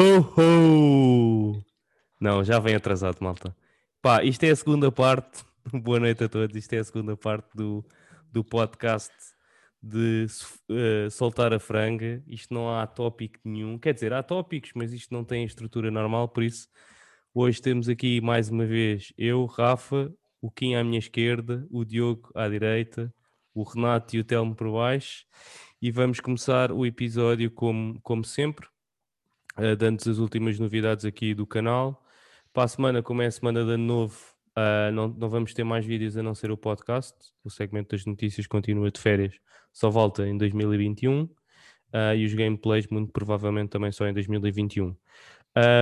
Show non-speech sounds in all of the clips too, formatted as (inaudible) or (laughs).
Ho, ho! Não, já vem atrasado, malta. Pá, isto é a segunda parte. (laughs) Boa noite a todos. Isto é a segunda parte do, do podcast de uh, soltar a franga. Isto não há tópico nenhum. Quer dizer, há tópicos, mas isto não tem estrutura normal. Por isso, hoje temos aqui mais uma vez eu, Rafa, o Kim à minha esquerda, o Diogo à direita, o Renato e o Telmo por baixo. E vamos começar o episódio como, como sempre, uh, dando as últimas novidades aqui do canal. Para a semana, como é a semana de ano novo, uh, não, não vamos ter mais vídeos a não ser o podcast. O segmento das notícias continua de férias, só volta em 2021. Uh, e os gameplays, muito provavelmente, também só em 2021. Uh,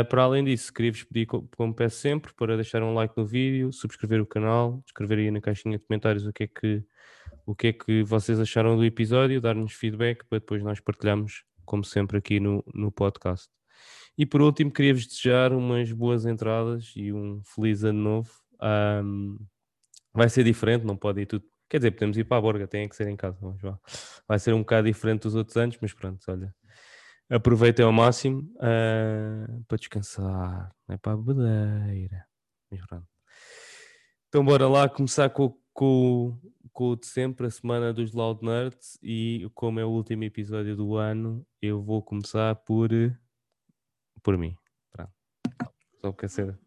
para além disso, queria-vos pedir, como peço sempre, para deixar um like no vídeo, subscrever o canal, escrever aí na caixinha de comentários o que é que o que é que vocês acharam do episódio, dar-nos feedback para depois nós partilharmos, como sempre, aqui no, no podcast. E por último, queria-vos desejar umas boas entradas e um feliz ano novo. Um, vai ser diferente, não pode ir tudo. Quer dizer, podemos ir para a Borga, tem que ser em casa. Vamos, vá. Vai ser um bocado diferente dos outros anos, mas pronto, olha. Aproveitem ao máximo uh, para descansar, não é para a bebedeira. Mas pronto. Então, bora lá começar com, com, com o de sempre, a semana dos Loud Nerds, e como é o último episódio do ano, eu vou começar por por mim. Pronto. Só quer ser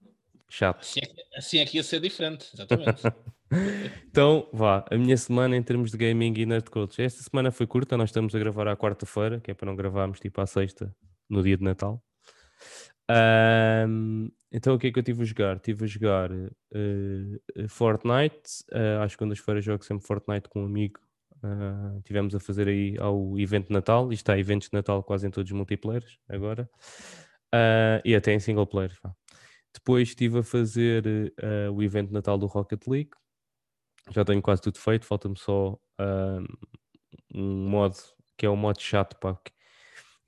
chato. Assim é, assim é que ia ser diferente, exatamente. (laughs) então, vá, a minha semana em termos de gaming e nerd culture. Esta semana foi curta, nós estamos a gravar à quarta-feira, que é para não gravarmos tipo à sexta, no dia de Natal. Um, então o que é que eu tive a jogar? Tive a jogar uh, Fortnite, uh, às segundas-feiras jogo sempre Fortnite com um amigo. Uh, tivemos a fazer aí ao evento de Natal, isto está eventos de Natal quase em todos os multiplayers agora. Uh, e até em single player. Depois estive a fazer uh, o evento Natal do Rocket League. Já tenho quase tudo feito, falta-me só um modo que é o modo chato, pá.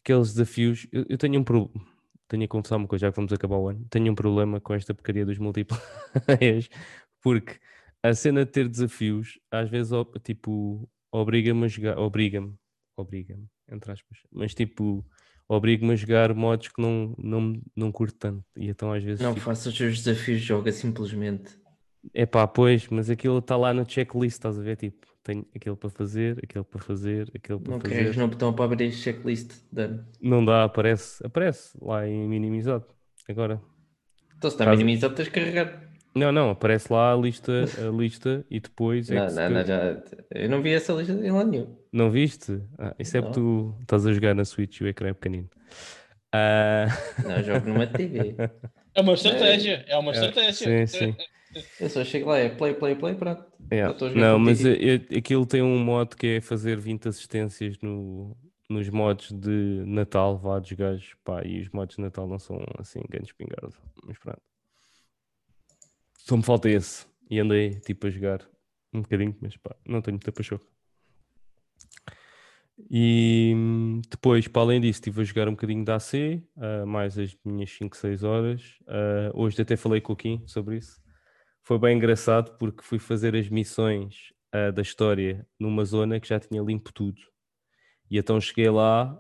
Aqueles desafios. Eu, eu tenho um problema tenho a confessar uma coisa, já que vamos acabar o ano, tenho um problema com esta porcaria dos multiplayers, (laughs) porque a cena de ter desafios, às vezes, tipo, obriga-me a jogar, obriga-me, obriga-me, entre aspas, mas tipo, obriga-me a jogar modos que não, não, não curto tanto, e então às vezes... Não tipo, faça os seus desafios, joga simplesmente. É pá, pois, mas aquilo está lá no checklist, estás a ver, tipo, tenho aquele para fazer, aquele para fazer, aquele para não fazer. Não queres no botão para abrir checklist, Dan? Não dá, aparece, aparece lá em minimizado. Agora. Então se está minimizado tens de carregar. Não, não, aparece lá a lista, a lista e depois é não, não, não, já, eu não vi essa lista em lado nenhum. Não viste? Ah, isso é porque tu estás a jogar na Switch e o ecrã é pequenino. Uh... Não, jogo numa TV. É uma estratégia, é uma é, estratégia. Sim, sim. Eu só chego lá, é play, play, play, pronto. Yeah. Não, mas eu, aquilo tem um modo que é fazer 20 assistências no, nos modos de Natal, vá dos gajos, pá, e os modos de Natal não são assim grandes pingados, mas pronto. Só me falta esse, e andei tipo a jogar um bocadinho, mas pá, não tenho muita paixão. E depois, para além disso, estive a jogar um bocadinho da AC, uh, mais as minhas 5, 6 horas. Uh, hoje até falei com o Kim sobre isso foi bem engraçado porque fui fazer as missões uh, da história numa zona que já tinha limpo tudo. E então cheguei lá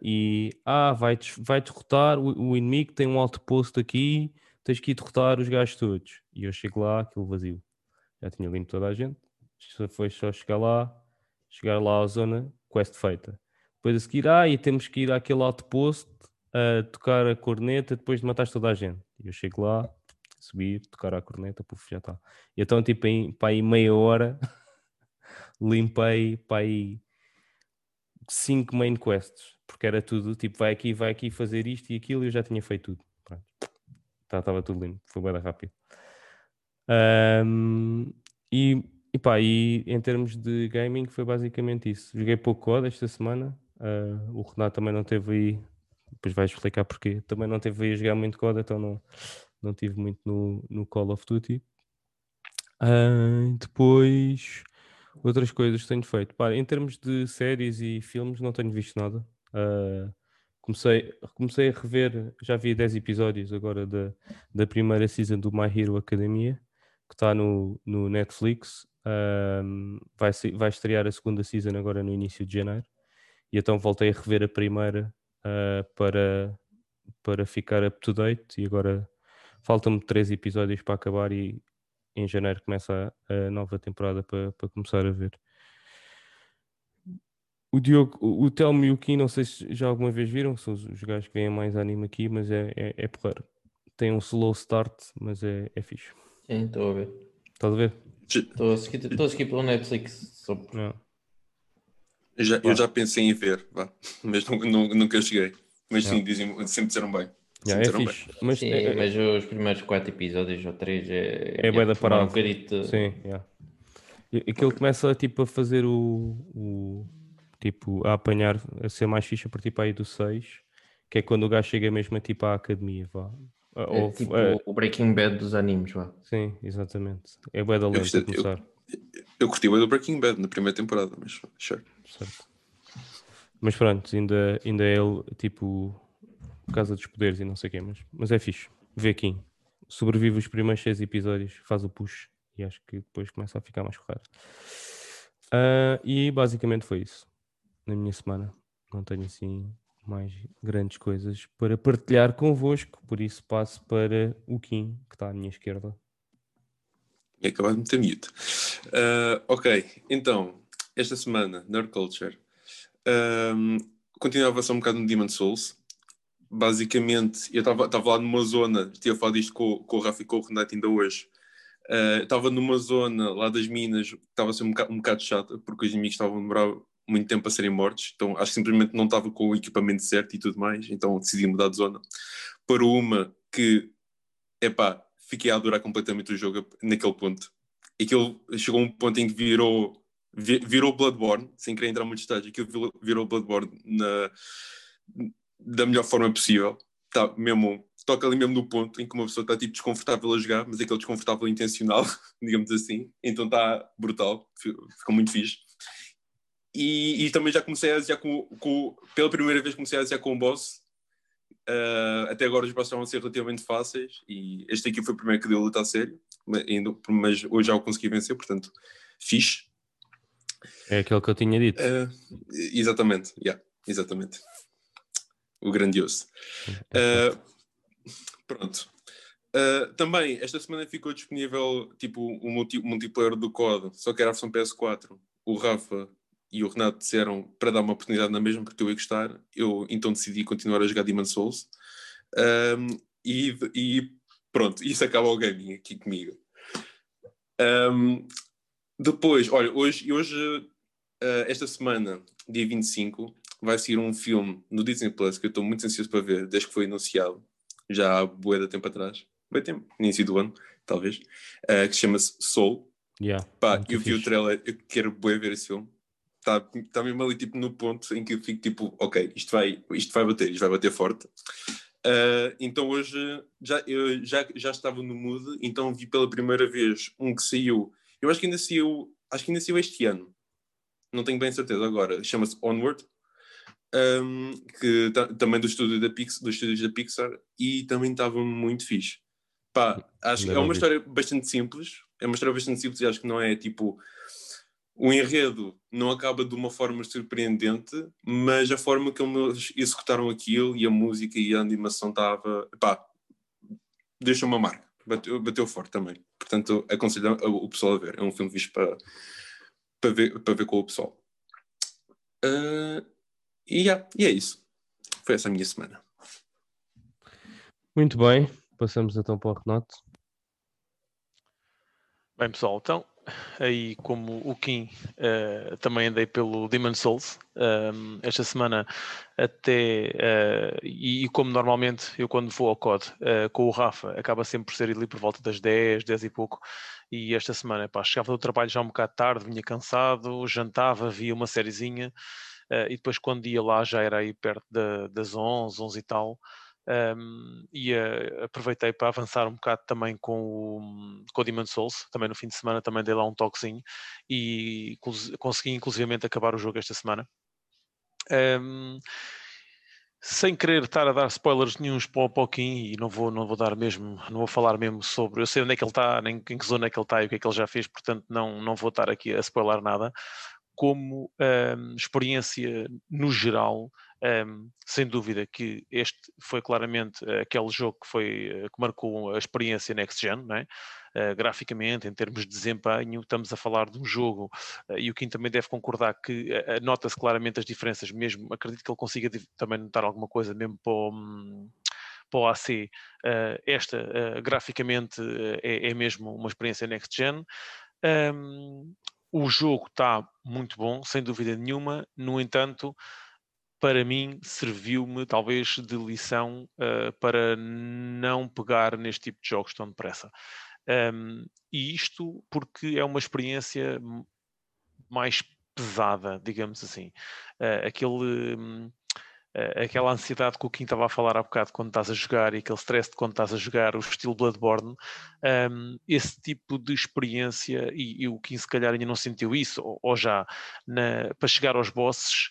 e ah, vai, vai derrotar o, o, inimigo, tem um alto posto aqui, tens que ir derrotar os gajos todos. E eu chego lá, aquilo vazio. Já tinha limpo toda a gente. Foi só chegar lá, chegar lá à zona, quest feita. Depois a seguir, ah, e temos que ir àquele posto, uh, tocar a corneta depois de matar toda a gente. E eu chego lá, subir, tocar a corneta, puf, já está. E então, tipo, em, para aí meia hora, (laughs) limpei para aí cinco main quests, porque era tudo, tipo, vai aqui, vai aqui fazer isto e aquilo, e eu já tinha feito tudo. Estava tá, tudo limpo, foi bem rápido. Um, e, e pá, e em termos de gaming foi basicamente isso. Joguei pouco code esta semana, uh, o Renato também não teve aí, depois vais explicar porquê, também não teve aí a jogar muito code, então não, não tive muito no, no Call of Duty. Uh, depois, outras coisas que tenho feito. Pá, em termos de séries e filmes, não tenho visto nada. Uh, comecei, comecei a rever, já vi 10 episódios agora da, da primeira season do My Hero Academia, que está no, no Netflix. Uh, vai, vai estrear a segunda season agora no início de janeiro. E então voltei a rever a primeira uh, para, para ficar up to date. E agora faltam-me três episódios para acabar e em janeiro começa a, a nova temporada para, para começar a ver. O Diogo, o Telmo e o Kim, não sei se já alguma vez viram, são os, os gajos que vêm mais anime aqui, mas é, é, é porreiro. Tem um slow start, mas é, é fixe. Sim, estou a ver. Estás a ver? Estou a seguir, estou a seguir pelo Netflix. Só... Não. Eu já, eu já pensei em ver, vá, mas nunca, nunca cheguei. Mas sim, dizem, sempre disseram bem. Yeah, é fixe. Mas, Sim, é, mas os primeiros quatro episódios ou três é. É bué da foi um parada. bocadito- Sim, yeah. E aquilo começa tipo a fazer o, o- tipo a apanhar, a ser mais fixe a partir para aí do 6, que é quando o gajo chega mesmo a tipo à academia, vá. É ou- tipo é, o Breaking Bad dos animes, vá. sim, exatamente. É bué da lenta começar. Eu curti o do Breaking Bad na primeira temporada, mas sure. Certo. Mas pronto, ainda, ainda é ele tipo Casa dos Poderes e não sei o quê, mas, mas é fixe. Vê aqui. Sobrevive os primeiros seis episódios, faz o push e acho que depois começa a ficar mais correto. Ah, e basicamente foi isso na minha semana. Não tenho assim mais grandes coisas para partilhar convosco, por isso passo para o Kim, que está à minha esquerda. E acabado de meter mute. Ah, ok, então, esta semana, Nerd Culture, um, continuava só um bocado no Demon Souls. Basicamente, eu estava lá numa zona, tinha falado isto com, com o Rafa e com o Renato ainda hoje. Estava numa zona lá das minas estava a ser um bocado, um bocado chata, porque os inimigos estavam a demorar muito tempo a serem mortos. Então acho que simplesmente não estava com o equipamento certo e tudo mais. Então decidi mudar de zona para uma que, epá, fiquei a adorar completamente o jogo naquele ponto. Aquilo chegou a um ponto em que virou, vi- virou Bloodborne, sem querer entrar muito detalhes, aquilo virou- Bloodborne na, da melhor forma possível. Tá, mesmo, toca ali mesmo no ponto em que uma pessoa está tipo desconfortável a jogar, mas aquele desconfortável intencional, (laughs) digamos assim. Então está brutal, fi- ficou muito fixe. E, e também já comecei a desejar com, com pela primeira vez comecei a desejar com o boss. Uh, até agora os bosses estavam a ser relativamente fáceis e este aqui foi o primeiro que deu a luta a sério, mas, hoje já o consegui vencer, portanto, fixe. É aquele que eu tinha dito. Uh, exatamente, yeah, exatamente. O grandioso. Uh, pronto. Uh, também, esta semana ficou disponível tipo, o multi- multiplayer do COD, só que era a versão PS4. O Rafa e o Renato disseram para dar uma oportunidade na mesma, porque eu ia gostar. Eu então decidi continuar a jogar Demon Souls. Um, e, e pronto, isso acaba o gaming aqui comigo. Um, depois, olha, hoje, hoje uh, esta semana, dia 25, vai sair um filme no Disney Plus que eu estou muito ansioso para ver, desde que foi anunciado, já há bué de tempo atrás, bem tempo, início do ano, talvez, uh, que chama-se Soul. Yeah, Pá, eu vi o fixe. trailer, eu quero bué ver esse filme. Está tá mesmo ali tipo, no ponto em que eu fico tipo, ok, isto vai, isto vai bater, isto vai bater forte. Uh, então hoje já, eu já, já estava no mood, então vi pela primeira vez um que saiu, eu acho que ainda saiu, acho que ainda saiu este ano, não tenho bem certeza agora, chama-se Onward, um, que ta- também do estúdio da Pix, dos estúdios da Pixar, e também estava muito fixe. Pá, acho que é uma vi. história bastante simples, é uma história bastante simples e acho que não é tipo o enredo não acaba de uma forma surpreendente, mas a forma como eles executaram aquilo e a música e a animação estava, pá, deixa uma marca, bateu, bateu forte também. Portanto, aconselho o pessoal a ver. É um filme visto para, para, ver, para ver com o pessoal. Ah, e, yeah, e é isso. Foi essa a minha semana. Muito bem, passamos então para o Renato. Bem, pessoal, então, aí como o Kim, eh, também andei pelo Demon Souls ehm, esta semana até, eh, e, e como normalmente eu quando vou ao COD eh, com o Rafa, acaba sempre por ser ali por volta das 10, 10 e pouco, e esta semana, pá, chegava do trabalho já um bocado tarde, vinha cansado, jantava, via uma sériezinha, e depois quando ia lá já era aí perto da- das 11, 11 e tal, um, e eh, aproveitei para avançar um bocado também com o, com o Demon Souls, também no fim de semana também dei lá um toquezinho e consegui inclusivamente acabar o jogo esta semana. Um, sem querer estar a dar spoilers nenhums para o Poquim e não vou, não vou dar mesmo, não vou falar mesmo sobre, eu sei onde é que ele está, nem em que zona é que ele está e o que é que ele já fez, portanto não, não vou estar aqui a spoiler nada. Como hum, experiência no geral, Um, sem dúvida que este foi claramente aquele jogo que, foi, eh, que marcou a experiência Next Gen, não é? Uh, graficamente, em termos de desempenho, estamos a falar de um jogo, uh, e o Kim também deve concordar que uh, nota-se claramente as diferenças, mesmo, acredito que ele consiga também notar alguma coisa mesmo para o, um, para o AC. esta, graficamente, é, é, mesmo uma experiência Next Gen. Um, o jogo está muito bom, sem dúvida nenhuma, no entanto, para mim serviu-me talvez de lição uh, para não pegar neste tipo de jogos tão depressa. Um, e isto porque é uma experiência mais pesada, digamos assim. Uh, aquele. Um, aquela ansiedade que o Kim estava a falar há bocado quando estás a jogar e aquele stress de quando estás a jogar o estilo Bloodborne, um, esse tipo de experiência, e, e, o Kim se calhar ainda não sentiu isso, ou, ou já, na, para chegar aos bosses,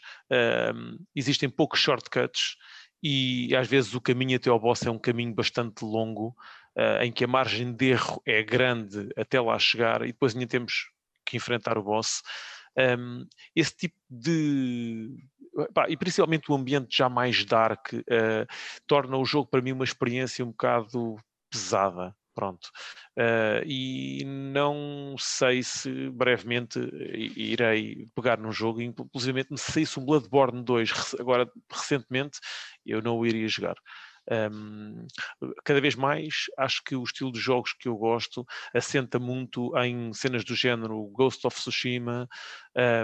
um, existem poucos shortcuts e às vezes o caminho até ao boss é um caminho bastante longo, uh, em que a margem de erro é grande até lá chegar e depois ainda temos que enfrentar o boss. Um, esse tipo de, Pá, e principalmente o ambiente já mais dark uh, torna o jogo para mim uma experiência um bocado pesada. Pronto. Uh, e não sei se brevemente irei pegar num jogo, inclusive não sei se um Bloodborne 2 agora recentemente eu não o iria jogar. Um, cada vez mais acho que o estilo de jogos que eu gosto assenta muito em cenas do género Ghost of Tsushima,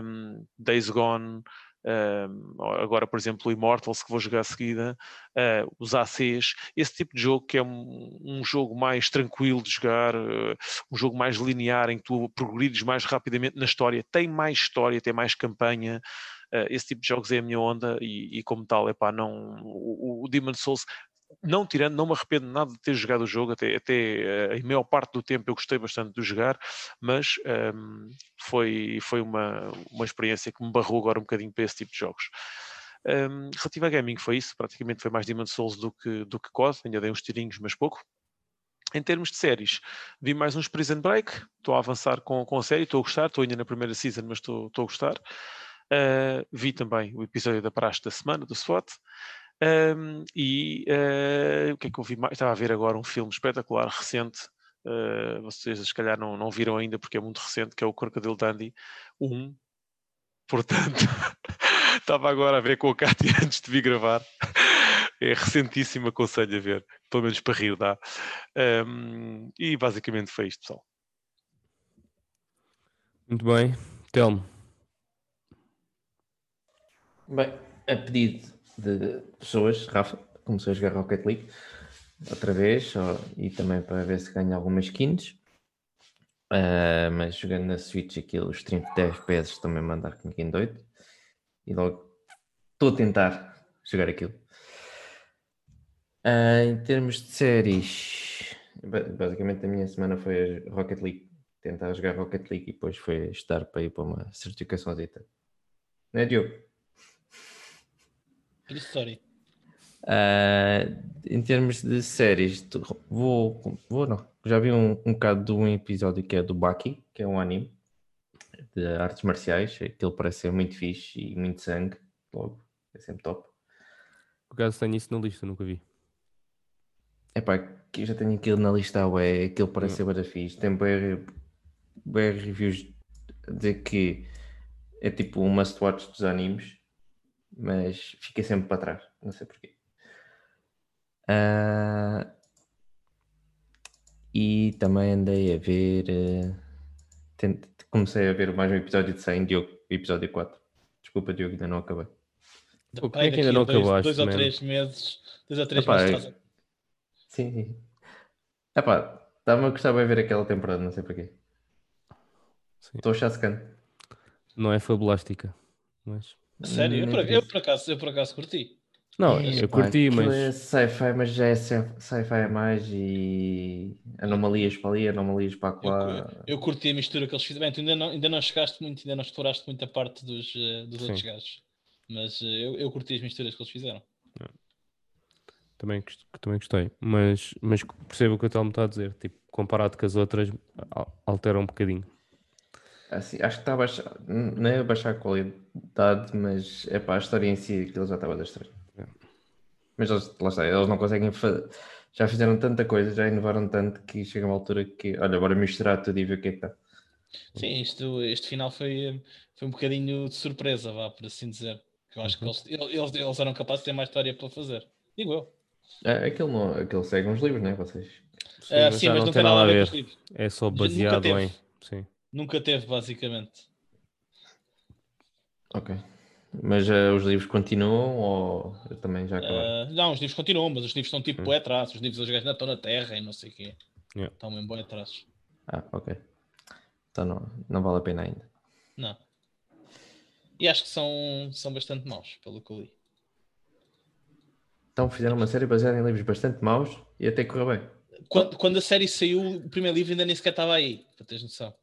um, Days Gone, Uh, agora, por exemplo, o Immortals, que vou jogar a seguida, uh, os ACs, esse tipo de jogo que é um, um jogo mais tranquilo de jogar, uh, um jogo mais linear, em que tu progrides mais rapidamente na história, tem mais história, tem mais campanha. esse tipo de jogos é a minha onda e, e como tal, epá, não, o, o Demon Souls não tirando, não me arrependo nada de ter jogado o jogo, até, até uh, maior parte do tempo eu gostei bastante de jogar, mas um, ehm, foi, foi uma, uma experiência que me barrou agora um bocadinho para esse tipo de jogos. Um, ehm, relativo a gaming foi isso, praticamente foi mais Demon Souls do que, do que COD, ainda dei uns tirinhos, mas pouco. Em termos de séries, vi mais uns Prison Break, estou a avançar com, com a série, estou a gostar, estou ainda na primeira season, mas estou, estou a gostar. Uh, vi também o episódio da praxe da semana, do SWAT. Um, e uh, o que é que eu vi mais? Estava a ver agora um filme espetacular, recente. Uh, vocês, se calhar, não, não viram ainda porque é muito recente, que é o Crocodile Dundee 1. Portanto, (laughs) estava agora a ver com a Cátia (laughs) antes de vir gravar. É recentíssimo, aconselho a ver, pelo menos para rir dá. Um, e basicamente foi isto, pessoal. Muito bem, Telmo. Bem, a pedido de pessoas, Rafa, começou a jogar Rocket League outra vez e também para ver se ganha algumas skins. Uh, mas jogando na Switch aquilo, os 30 FPS também mandar com quem doido. E logo estou a tentar jogar aquilo. Uh, em termos de séries, basicamente a minha semana foi a Rocket League. Tentar jogar Rocket League e depois foi estar para ir para uma certificação dita. Não é, Diogo? Story. Uh, em termos de séries, vou, vou não. Já vi um, um bocado de um episódio que é do Baki, que é um anime de artes marciais. Aquilo parece ser muito fixe e muito sangue. Logo, é sempre top. Por acaso tenho isso na lista, nunca vi. É pá, que já tenho aquilo na lista, ué, aquilo parece ser bem fixe. Tem bem, bem reviews de que é tipo um must watch dos animes mas fiquei sempre para trás, não sei porquê. Uh, e também andei a ver. Uh, comecei a ver mais um episódio de 100, Diogo, episódio 4. Desculpa, Diogo, ainda não acabei. O que é que ainda não dois, acabaste? Dois ou três meses. Dois ou três Epá, meses. É... Sim, sim. Epá, estava a gostar de ver aquela temporada, não sei porquê. Estou chascando. Não é fabulástica, mas. Sério? Eu por, eu por, acaso, eu por acaso curti. Não, é, eu curti, mas. É sci-fi, mas já é sci-fi a mais e anomalias para ali, anomalias para lá. Eu, eu curti a mistura que eles fizeram. Bem, tu ainda não, ainda não chegaste muito, ainda não exploraste muita parte dos, eh, dos outros gajos. Mas eh, eu, eu curti as misturas que eles fizeram. Também, também gostei, mas, mas percebo o que o Telmo está a dizer. Tipo, comparado com as outras, altera um bocadinho. Assim, acho que está a baixar, não é a baixar a qualidade, mas é para a história em si, aquilo já estava da estranho. É. Mas eles, lá está, eles não conseguem fazer. Já fizeram tanta coisa, já inovaram tanto que chega uma altura que, olha, bora misturar tudo e ver o que é que está. Sim, isto, este final foi, foi um bocadinho de surpresa, vá, por assim dizer. Eu acho que Uhum. eles, eles, eles eram capazes de ter mais história para fazer. Digo eu. É, aquilo, não, aquilo segue uns livros, não é? Vocês. Sim, Ah, mas sim, mas não não tem nada a ver. com os livros. É só baseado em. Sim. Nunca teve, basicamente. Ok. Mas eh, os livros continuam ou também já acabaram? Ah, não, os livros continuam, mas os livros estão tipo Hum. bué atrás. Os livros dos gajos ainda estão na terra e não sei o quê. Yeah. Estão mesmo bué atrás. Ah, ok. Então não, não vale a pena ainda. Não. E acho que são, são bastante maus, pelo que eu li. Então fizeram uma série baseada em livros bastante maus e até correu bem. Quando, quando a série saiu, o primeiro livro ainda nem sequer estava aí, para teres noção.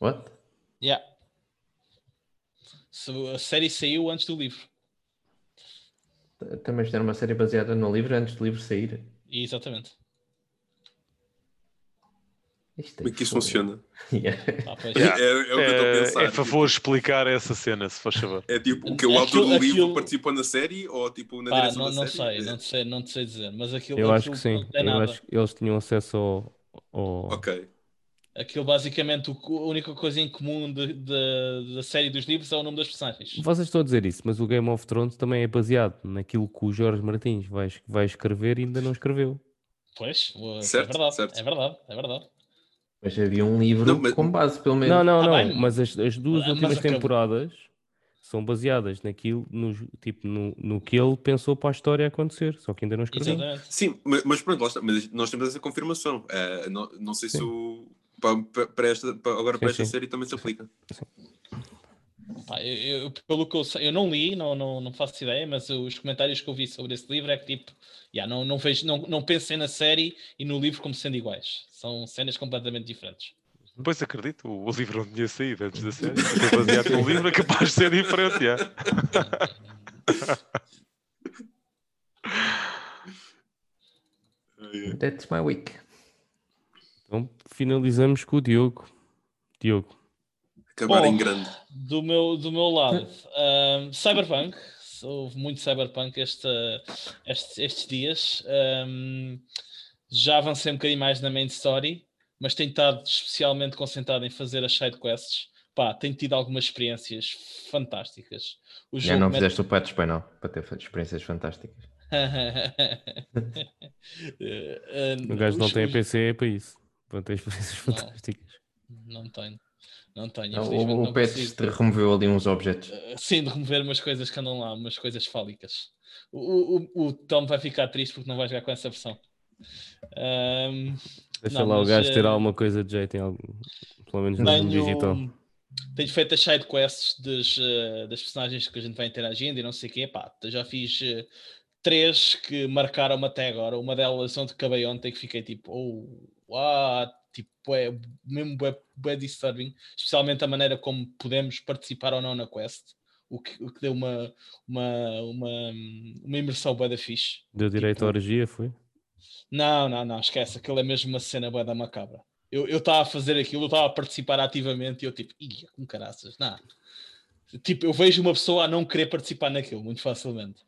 What? Yeah. So, a série saiu antes do livro. Também fizeram uma série baseada no livro antes do livro sair. Exatamente. Isto Como é que isso fogo. funciona? (laughs) Yeah. Ah. Yeah. É, é o que eu estou a É, pensar. é favor explicar essa cena, se faz favor. É tipo, o que o autor do livro aquilo- participou na série ou tipo na Pá, direção não, da não série? sei, não te sei, não te sei dizer, mas aquilo, Eu acho que sim. não Eu nada. acho que eles tinham acesso ao. ao- Ok. Aquilo basicamente, o a única coisa em comum de- de- da série dos livros é o nome das personagens. Vocês estão a dizer isso, mas o Game of Thrones também é baseado naquilo que o Jorge Martins vai, vai escrever e ainda não escreveu. Pois, o- Certo, é verdade, certo. é verdade, é verdade. Mas havia um livro Não, mas- com base, pelo menos. Não, não, Tá não. bem, mas as, as duas mas últimas temporadas são baseadas naquilo, no, tipo, no, no que ele pensou para a história acontecer, só que ainda não escreveu. Exatamente. Sim, mas, mas pronto. Mas nós temos essa confirmação. Eh, não, não sei se o. Para, para- para esta, para- agora para Sim, esta sim. série também se aplica. Pá, eu, eu- pelo que eu sei, eu não li, não, não, não faço ideia, mas os comentários que eu vi sobre esse livro é que tipo, yeah, não, não, vejo, não, não pensem na série e no livro como sendo iguais. São cenas completamente diferentes. Pois acredito, o, o livro não tinha saído antes da série. Até baseado no livro é capaz de ser diferente. yeah. That's my week. Então finalizamos com o Diogo. Diogo. Acabar Bom. em grande. Do meu, do meu lado, ahm, Cyberpunk, houve muito Cyberpunk esta, estes, estes dias. Ahm, já avancei um bocadinho mais na main story, mas tenho estado especialmente concentrado em fazer as side quests. Pá, tenho tido algumas experiências fantásticas. O Já não mete- fizeste o patch não, para ter experiências fantásticas. (laughs) (laughs) Eh, O gajo não tem PC é para isso. Para ter experiências Não. fantásticas. Não tenho. Não tenho. Não, o o não te removeu ali uns objetos. Uh, Sim, de remover umas coisas que andam lá, umas coisas fálicas. O, o, o Tom vai ficar triste porque não vai jogar com essa versão. Ahm, Deixa Não, lá o gajo ter eh, alguma coisa de jeito em algum. Pelo menos no mundo digital. tenho, tenho feito as side quests dos, uh, das personagens que a gente vai interagindo e não sei o quê. Pá, já fiz três que marcaram-me até agora. Uma delas onde acabei ontem que fiquei tipo, oh, what? Tipo, é mesmo bué, bué disturbing, especialmente a maneira como podemos participar ou não na quest, o que, o que deu uma, uma, uma, uma imersão bué da fixe. Deu direito tipo- à orgia, foi? Não, não, não, esquece, aquilo é mesmo uma cena bué da macabra. Eu estava a fazer aquilo, eu estava a participar ativamente e eu tipo, ia com caraças, não. Tipo, eu vejo uma pessoa a não querer participar naquilo, muito facilmente.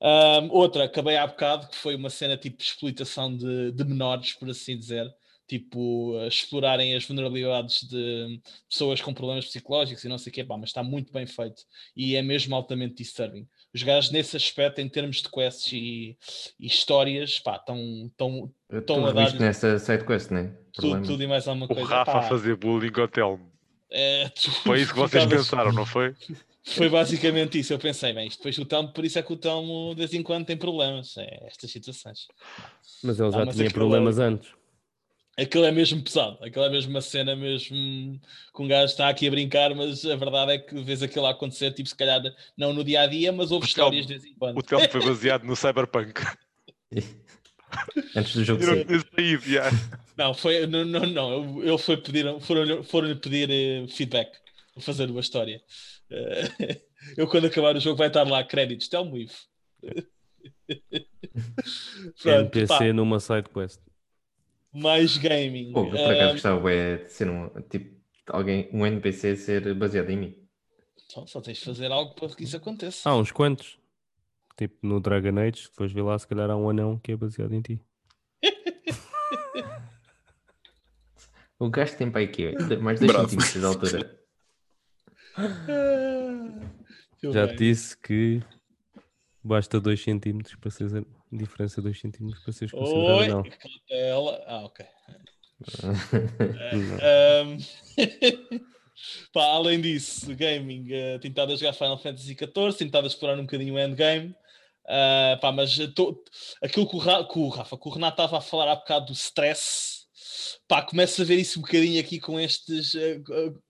Ahm, outra, acabei há bocado, que foi uma cena tipo de exploitação de, de menores, por assim dizer. Tipo, a explorarem as vulnerabilidades de pessoas com problemas psicológicos e não sei o quê, pá, mas está muito bem feito e é mesmo altamente disturbing. Os gajos, nesse aspecto, em termos de quests e, e histórias, pá, estão tão, estou a revisto nessa sidequest, né? tudo, Problema. tudo e mais alguma O coisa. Rafa Pá, a fazer bullying ao Telmo. é, tu (laughs) Foi isso que vocês pensaram, não foi? (laughs) Foi basicamente isso. Eu pensei, bem, isto depois o Telmo, por isso é que o Telmo de vez em quando tem problemas. É estas situações. Mas ele já Ah, mas tinha é- problemas antes. Aquilo é mesmo pesado. Aquilo é mesmo uma cena mesmo que um gajo está aqui a brincar, mas a verdade é que vês aquilo a acontecer, tipo, se calhar não no dia a dia, mas houve O histórias de vez em quando. O Telmo foi (laughs) baseado no Cyberpunk. (laughs) Antes do jogo Eu não sair. Não, foi, não, não, não. Ele foi pedir, foram, foram pedir eh, feedback para fazer uma história. Eh, (laughs) eu, quando acabar o jogo, vai estar lá créditos. Telmo Ivo. Pronto, NPC pá. numa side quest. Mais gaming. Pô, eu por acaso Ah, gostava bué de ser um, tipo, alguém, um NPC ser baseado em mim. só, só tens de fazer algo para que isso aconteça. Há uns quantos. Tipo no Dragon Age, depois vê lá se calhar há um anão que é baseado em ti. (laughs) O gajo tem para aí quê? Mais 2 Bravo. centímetros de altura. (laughs) Ah, Já bem. te disse que basta 2 centímetros para seres a diferença de 2 centímetros para seres considerado Oi, anão. cautela. Ah, ok. (laughs) Ahm, (laughs) pá, além disso, gaming, eh, tenho estado a jogar Final Fantasy XIV, tenho estado a explorar um bocadinho o endgame. Ah, pá, mas eh, tô- aquilo que o, Ra- que o Rafa, que o Renato estava a falar há bocado do stress, pá, começo a ver isso um bocadinho aqui com estes, eh,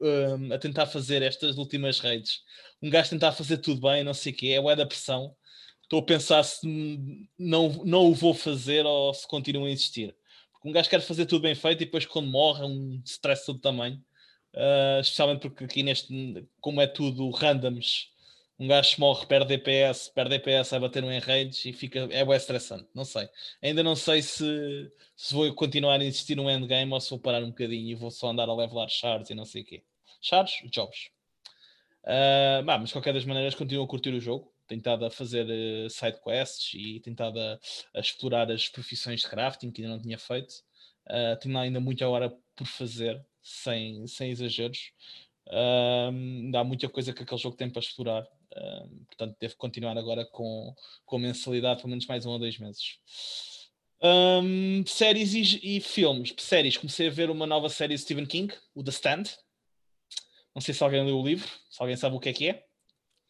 eh, um, a tentar fazer estas últimas raids. Um gajo tentar fazer tudo bem, não sei o quê, é o é da pressão. Estou a pensar se não, não o vou fazer ou se continuo a insistir. Porque um gajo quer fazer tudo bem feito e depois quando morre é um stress todo tamanho. Uh, especialmente porque aqui neste, como é tudo randoms, um gajo morre, perde DPS, perde DPS, vai bater um raids e fica, é bem estressante. Não sei. Ainda não sei se, se vou continuar a insistir no endgame ou se vou parar um bocadinho e vou só andar a levelar shards e não sei o quê. Shards? Jobs. Uh, bah, mas de qualquer das maneiras continuo a curtir o jogo. Tenho estado a fazer uh, side quests e tentado a, a explorar as profissões de crafting que ainda não tinha feito. Uh, tenho ainda muita hora por fazer, sem, sem exageros. Um, há muita coisa que aquele jogo tem para explorar. Um, portanto, devo continuar agora com, com mensalidade pelo menos mais um ou dois meses. Um, séries e, e filmes. Séries, comecei a ver uma nova série de Stephen King, o The Stand. Não sei se alguém leu o livro, se alguém sabe o que é que é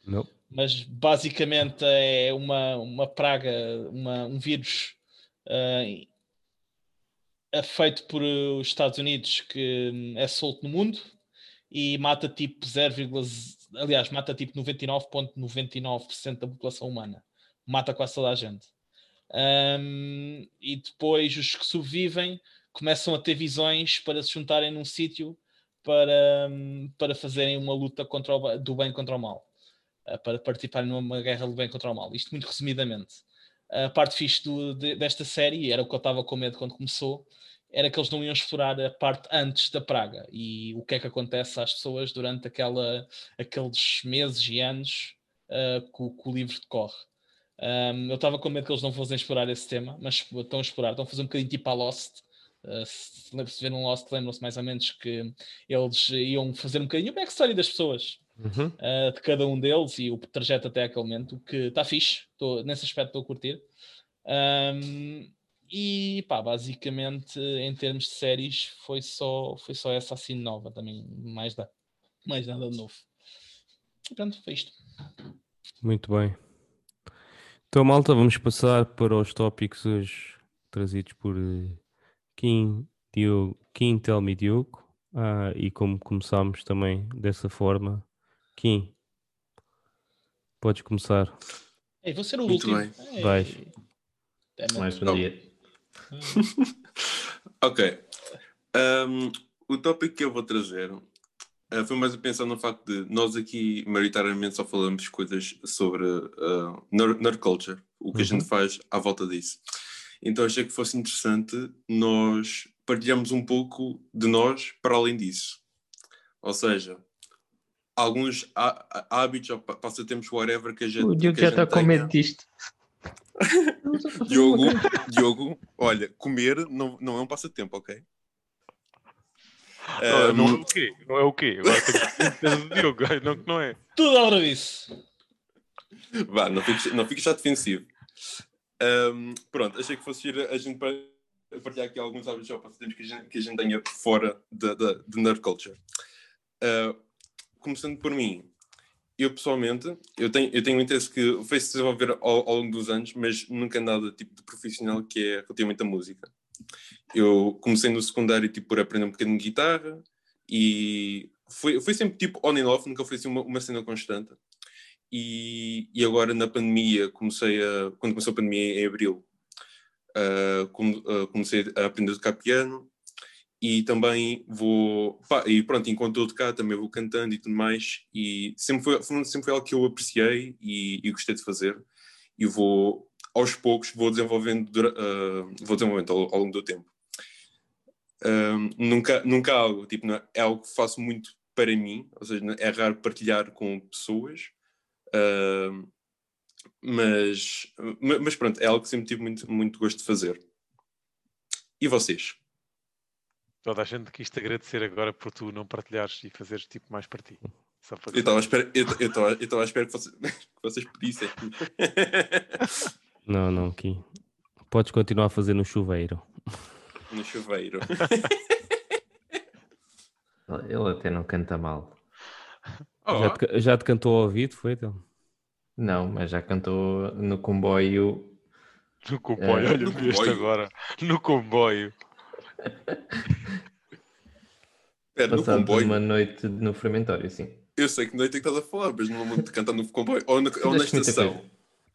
Não. Mas basicamente é uma, uma praga, uma, um vírus uh, é feito por os Estados Unidos que hum, é solto no mundo e mata tipo 0, aliás, mata tipo 99,99% da população humana. Mata quase toda a gente. Um, e depois os que sobrevivem começam a ter visões para se juntarem num sítio para, hum, para fazerem uma luta contra o, do bem contra o mal para participar numa guerra do bem contra o mal. Isto muito resumidamente. A parte fixe do- de- desta série, era o que eu estava com medo quando começou, era que eles não iam explorar a parte antes da praga e o que é que acontece às pessoas durante aquela, aqueles meses e anos uh, que, que o livro decorre. Um, eu estava com medo que eles não fossem explorar esse tema, mas estão a explorar, estão a fazer um bocadinho tipo a Lost. Uh, se, se viram Lost, lembram-se mais ou menos que eles iam fazer um bocadinho o backstory das pessoas Uhum. uh, de cada um deles e o trajeto até aquele momento, o que está fixe, tô, nesse aspecto estou a curtir. Um, e pá, basicamente, em termos de séries, foi só, foi só essa assim nova também, mais, da, mais nada de novo. E pronto, foi isto. Muito bem. Então, malta, vamos passar para os tópicos hoje trazidos por eh, Kim, Diogo, Kim Telmi Diogo. Ah, e como começámos também dessa forma, Kim, podes começar. Ei, vou ser o Muito último. bem. Ei. Vais. Damn it. Mais um dia. (laughs) Ok. Um, o tópico que eu vou trazer uh, foi mais a pensar no facto de nós aqui, maioritariamente, só falamos coisas sobre uh, nerd, culture, o que a Uhum. gente faz à volta disso. Então achei que fosse interessante nós partilharmos um pouco de nós para além disso. Ou seja, alguns há- há- hábitos ou pa- passatempos, whatever, que a gente. O Diogo que a já está gente com medo disto. (laughs) Diogo, Diogo, olha, comer não, não é um passatempo, ok? Não, não é o quê? Não é o quê? Agora tenho do Diogo. (laughs) Não, que não é. Tudo à hora disso. Vá, não fiques, não fiques já defensivo. Um, pronto, achei que fosse ir a gente para partilhar aqui alguns hábitos ou passatempos que a gente, que a gente tenha fora da, da, de nerd culture. Uh, começando por mim, eu pessoalmente, eu tenho, eu tenho um interesse que foi se desenvolver ao, ao longo dos anos, mas nunca nada tipo de profissional que é relativamente a música. Eu comecei no secundário tipo, por aprender um bocadinho de guitarra e foi, foi sempre tipo on and off, nunca foi assim uma, uma cena constante. E, e agora na pandemia, comecei a, quando começou a pandemia em abril, uh, come- comecei a aprender a tocar piano e também vou, pá, e pronto, enquanto estou tocar também vou cantando e tudo mais e sempre foi, sempre foi algo que eu apreciei e, e gostei de fazer e vou, aos poucos, vou desenvolvendo, uh, vou desenvolvendo ao, ao longo do tempo. Um, nunca, nunca algo, tipo, não é, é algo que faço muito para mim, ou seja, é raro partilhar com pessoas, uh, mas, mas pronto, é algo que sempre tive muito, muito gosto de fazer. E vocês? Toda a gente quis te agradecer agora por tu não partilhares e fazeres tipo mais para ti. Só para eu estava à espera, eu, eu, eu à espera que, vocês, (laughs) que vocês pedissem. Não, não, Ki. Podes continuar a fazer no chuveiro. No chuveiro. (laughs) Ele até não canta mal. Oh. Já, te, já te cantou ao ouvido, foi então? Não, mas já cantou no comboio. No comboio, é, olha, no comboio. agora. No comboio. (laughs) Pera, no comboio. uma noite no fermentório, sim. Eu sei que noite é que estás a falar, mas não vou cantar no comboio. Ou na, ou na estação.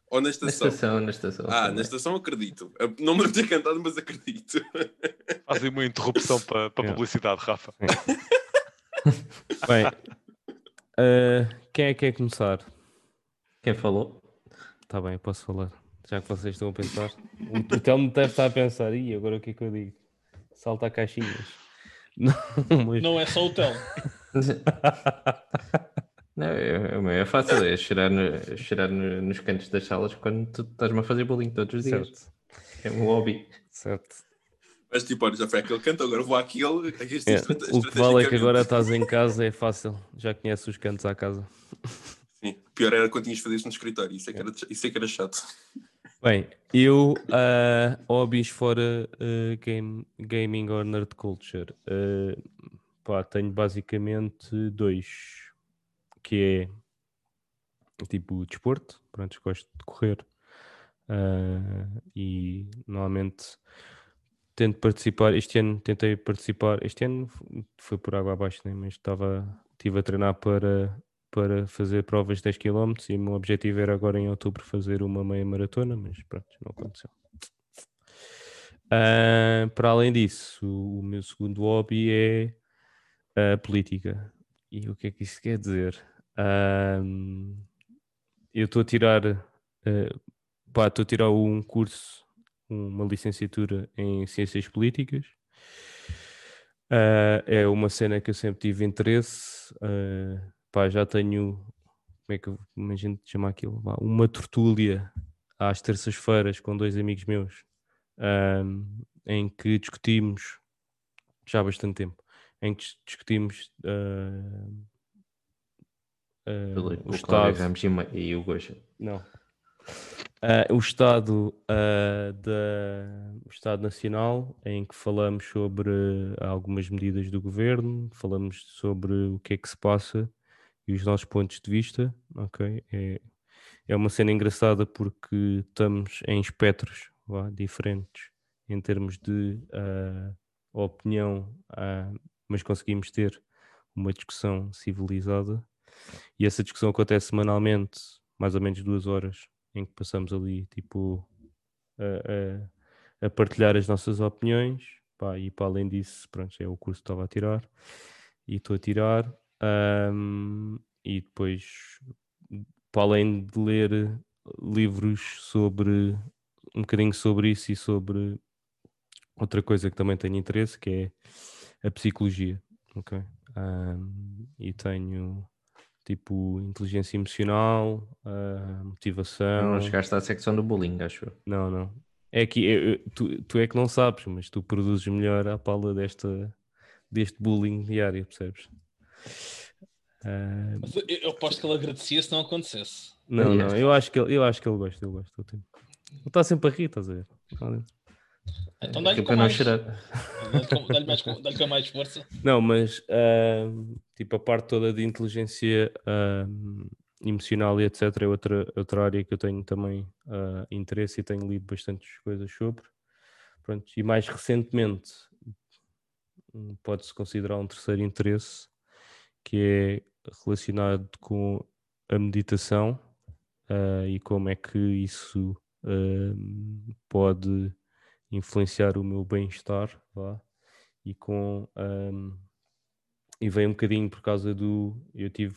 Ou na estação. Na estação, na estação. Ah, na estação acredito. Não me ter cantado, mas acredito. (laughs) Fazem uma interrupção para, para publicidade, Rafa. (laughs) Bem, uh, quem é que quer começar? Quem falou? Está bem, posso falar. Já que vocês estão a pensar. O Telmo deve estar a pensar, e agora o que é que eu digo? Salta a caixinhas. (laughs) Não, mas... não é só o Telmo. (laughs) Não, é, é fácil, é cheirar, no, cheirar no, nos cantos das salas quando tu estás-me a fazer bullying todos os dias. Certo. É um hobby. Certo. Mas tipo, olha, já foi aquele canto, agora vou àquele. É, o que vale é que agora estás em casa, é fácil. Já conheces os cantos à casa. Sim, pior era quando tinhas de fazer isso no escritório, isso é que era, isso é que era chato. Bem, eu, uh, hobbies fora uh, game, gaming or nerd culture, uh, pá, tenho basicamente dois que é tipo desporto, pronto, gosto de correr uh, e normalmente tento participar, este ano tentei participar, este ano foi por água abaixo, né? mas estava, estive a treinar para, para fazer provas de 10 km e o meu objetivo era agora em outubro fazer uma meia maratona, mas pronto, não aconteceu. Uh, para além disso, o, meu segundo hobby é a política. E o que é que isso quer dizer? Um, eu estou a tirar, uh, estou a tirar um curso, uma licenciatura em Ciências Políticas. Uh, é uma cena que eu sempre tive interesse. Uh, pá, já tenho, como é que como a gente chama aquilo? Uma tertúlia às terças-feiras com dois amigos meus, um, em que discutimos, já há bastante tempo, em que discutimos uh, Uh, o, o Estado Ramos e o Goxa. Não. Uh, o Estado da, o Estado Nacional, em que falamos sobre algumas medidas do governo, falamos sobre o que é que se passa e os nossos pontos de vista. Ok, é, é uma cena engraçada porque estamos em espectros vá, diferentes em termos de uh, opinião, mas conseguimos ter uma discussão civilizada e essa discussão acontece semanalmente, mais ou menos duas horas, em que passamos ali, tipo, a, a, a partilhar as nossas opiniões. Pá, e para além disso, pronto, é o curso que estava a tirar e estou a tirar. Um, e depois, para além de ler livros sobre um bocadinho sobre isso e sobre outra coisa que também tenho interesse, que é a psicologia. ok Um, e tenho tipo inteligência emocional, uh, motivação. Não chegaste à secção do bullying, acho. Não, não. É que eu, tu, tu é que não sabes, mas tu produzes melhor à pala desta, deste bullying diário, percebes? Uh... eu aposto que ele agradecia se não acontecesse. Não, não, eu acho que ele, eu acho que ele gosta, ele gosta. Ele está sempre a rir, estás a ver? Então dá-lhe com, mais... dá-lhe, mais, dá-lhe com mais força. Não, mas uh, tipo a parte toda de inteligência uh, emocional e etc. é outra, outra área que eu tenho também uh, interesse e tenho lido bastantes coisas sobre. Pronto, e mais recentemente pode-se considerar um terceiro interesse que é relacionado com a meditação e como é que isso pode influenciar o meu bem-estar, e com um, e vem um bocadinho por causa do eu tive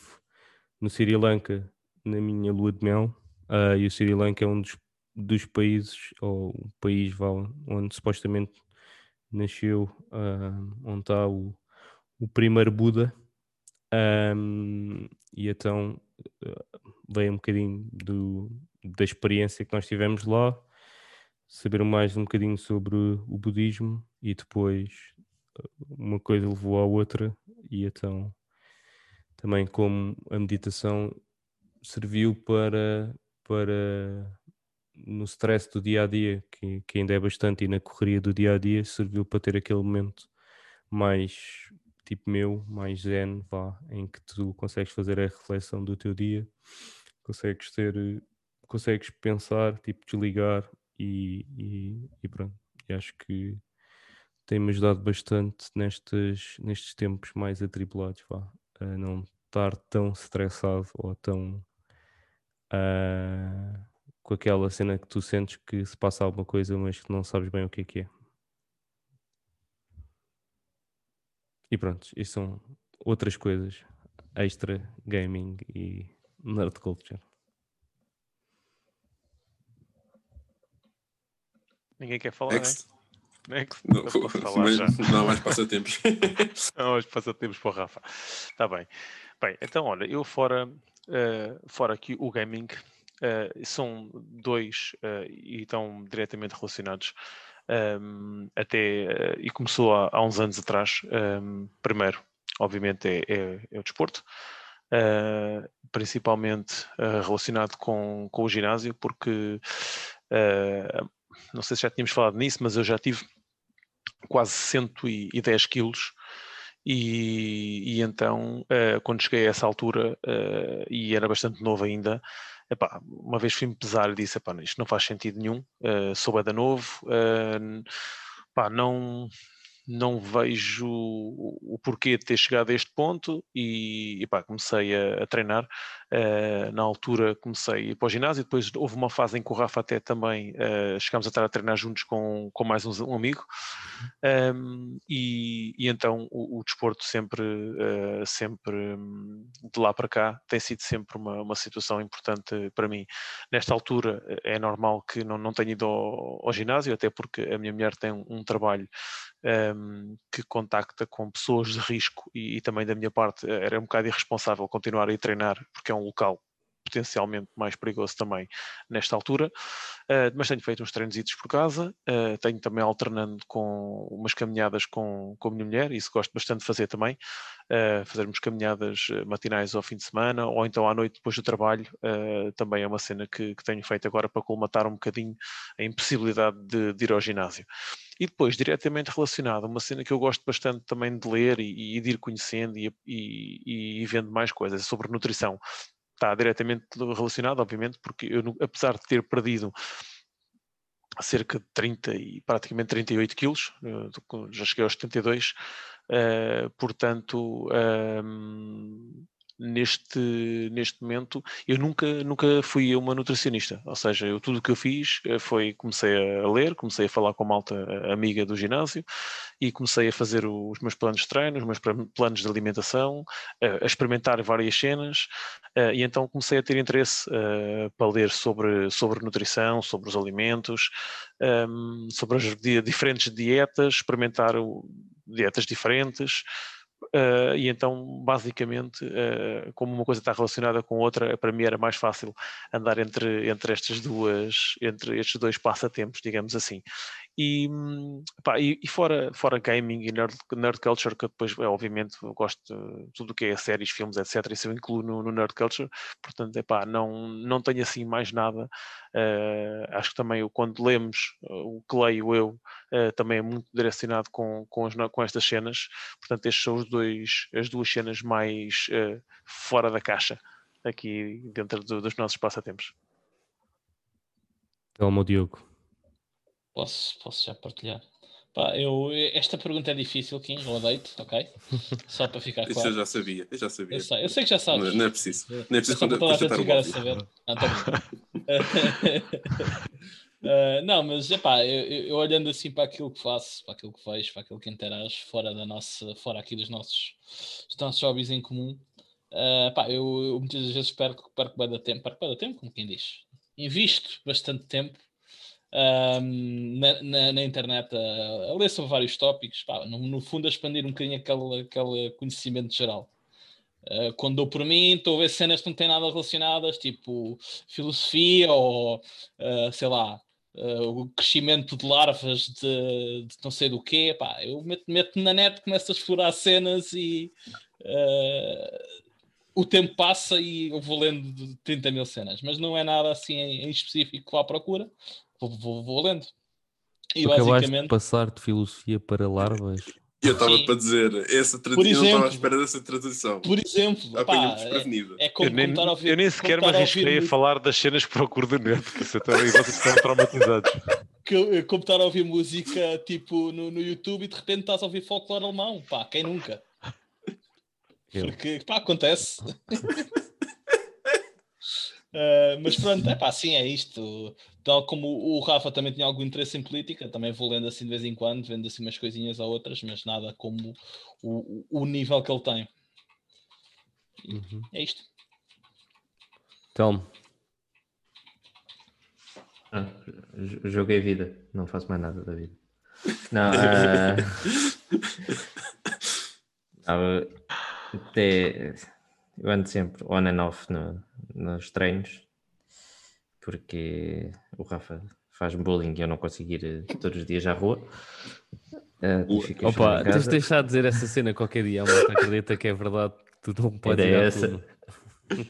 no Sri Lanka na minha lua de mel uh, e o Sri Lanka é um dos, dos países ou um país vá, onde supostamente nasceu uh, onde está o, o primeiro Buda. Um, e então uh, veio um bocadinho do, da experiência que nós tivemos lá, saber mais um bocadinho sobre o budismo e depois uma coisa levou à outra e então também como a meditação serviu para, para no stress do dia a dia, que, que ainda é bastante, e na correria do dia a dia, serviu para ter aquele momento mais tipo meu, mais zen, vá, em que tu consegues fazer a reflexão do teu dia, consegues ter, consegues pensar, tipo desligar e, e, e pronto. E acho que tem-me ajudado bastante nestes, nestes tempos mais atribulados, vá, a não estar tão estressado ou tão uh, com aquela cena que tu sentes que se passa alguma coisa, mas que não sabes bem o que é que é. E pronto, isto são outras coisas extra gaming e nerd culture. Ninguém quer falar, Next. né? Next. Não, posso (laughs) falar mas já. não há mais passatempos. (laughs) Não, os passatempos para o Rafa. Está bem. Bem, então, olha, eu fora, eh, fora aqui o gaming, eh, são dois eh, e estão diretamente relacionados. Ehm, até, eh, e começou há, há uns anos atrás. ehm, primeiro, obviamente, é, é- é o desporto, eh, principalmente eh, relacionado com, com o ginásio, porque eh, não sei se já tínhamos falado nisso, mas eu já tive quase 110 quilos e, e então eh, quando cheguei a essa altura eh, e era bastante novo ainda epá, uma vez fui-me pesar e disse epá, isto não faz sentido nenhum uh, sou da novo pá, não não vejo o, porquê de ter chegado a este ponto e, comecei a, a treinar. Eh, na altura comecei a ir para o ginásio, depois houve uma fase em que o Rafa até também eh, chegámos a estar a treinar juntos com, com mais um, um amigo. Um, e, e então o, o desporto sempre, eh, sempre hum, de lá para cá tem sido sempre uma, uma situação importante para mim. Nesta altura é normal que não, não tenha ido ao, ao ginásio, até porque a minha mulher tem um, um trabalho um, que contacta com pessoas de risco e, e também da minha parte era um bocado irresponsável continuar a ir treinar porque é um local potencialmente mais perigoso também nesta altura, Uh, mas tenho feito uns treinos por casa, uh, tenho também alternando com umas caminhadas com, com a minha mulher, isso gosto bastante de fazer também, uh, fazermos caminhadas matinais ao fim de semana, ou então à noite depois do trabalho, também é uma cena que, que tenho feito agora para colmatar um bocadinho a impossibilidade de, de ir ao ginásio. E depois, diretamente relacionado, uma cena que eu gosto bastante também de ler e, e de ir conhecendo e, e, e vendo mais coisas sobre nutrição. Está diretamente relacionado, obviamente, porque eu, apesar de ter perdido cerca de 30 e praticamente 38 quilos, eh, já cheguei aos 72, eh, portanto, ehm, neste, neste momento eu nunca, nunca fui uma nutricionista, ou seja, eu tudo o que eu fiz eh, foi, comecei a ler, comecei a falar com malta eh, amiga do ginásio e comecei a fazer os meus planos de treino, os meus planos de alimentação, eh, a experimentar várias cenas e então comecei a ter interesse para ler sobre, sobre nutrição, sobre os alimentos, ehm, sobre as di- diferentes dietas, experimentar dietas diferentes. Eh, e então, basicamente, eh, como uma coisa está relacionada com outra, para mim era mais fácil andar entre, entre estas duas, entre estes dois passatempos, digamos assim. E, pá, e, e fora, fora gaming e nerd, nerd culture, que depois, é, obviamente, gosto de tudo o que é séries, filmes, etc. Isso eu incluo no, no nerd culture. Portanto, epá, não, não tenho assim mais nada. Eh, acho que também quando lemos o que leio eu, eh, também é muito direcionado com, com, as com estas cenas. Portanto, estes são os dois, as duas cenas mais eh, fora da caixa aqui dentro do- dos nossos passatempos. Telmo Diogo. Posso, posso já partilhar. Pá, eu, esta pergunta é difícil, Kim, eu odeio-te, ok? Só para ficar Isso eu claro. já sabia, eu já sabia. Eu sei, eu sei que já sabes. Não, não é preciso. Não é preciso ficar o a saber. Não, brincando. (laughs) Uh, não, mas epá, eu, eu- eu olhando assim para aquilo que faço, para aquilo que vejo, para aquilo que interajo, fora da nossa, fora aqui dos nossos, dos nossos hobbies em comum, uh, pá, eu, eu muitas vezes perco, perco bem da tempo, perco bem da tempo, como quem diz. Invisto bastante tempo ahm, na, na- na internet a, a ler sobre vários tópicos, pá, no, no fundo a expandir um bocadinho aquele, aquele conhecimento geral. Uh, quando dou por mim, estou a ver cenas que não têm nada relacionadas, tipo filosofia ou uh, sei lá, uh, o crescimento de larvas de, de não sei do quê. Pá, eu meto- meto-me na net, começo a explorar cenas e o tempo passa e eu vou lendo de 30 mil cenas, mas não é nada assim em, específico vá à procura, vou, vou, vou lendo. E Tu acabaste de basicamente, passar de filosofia para larvas. Eu estava para dizer, essa Por tradição, eu não estava à exemplo. espera dessa tradição. por exemplo, pá, é, é como Eu nem, como estar a ouvir, eu nem sequer me arrisquei a falar das cenas que procuro da net, que isso até aí vocês estão traumatizados. (laughs) que eu- como estar a ouvir música tipo no, no YouTube e de repente estás a ouvir folclore alemão, pá, quem nunca? Eu. Porque, pá, acontece. Uh, (laughs) mas pronto, é pá, sim, é isto. Tal como o Rafa também tinha algum interesse em política, também vou lendo assim de vez em quando, vendo assim umas coisinhas a outras, mas nada como o, o, nível que ele tem. Uhum. É isto. Telmo, Ah, joguei vida, não faço mais nada da vida. (laughs) Não, ah, não, até eu ando sempre on and off no- nos treinos porque o Rafa faz bullying e eu não consigo ir eh, todos os dias à rua. A opa, tens de deixar de dizer essa cena qualquer dia. A malta acredita que é verdade. Tu não podes ir é essa. turma.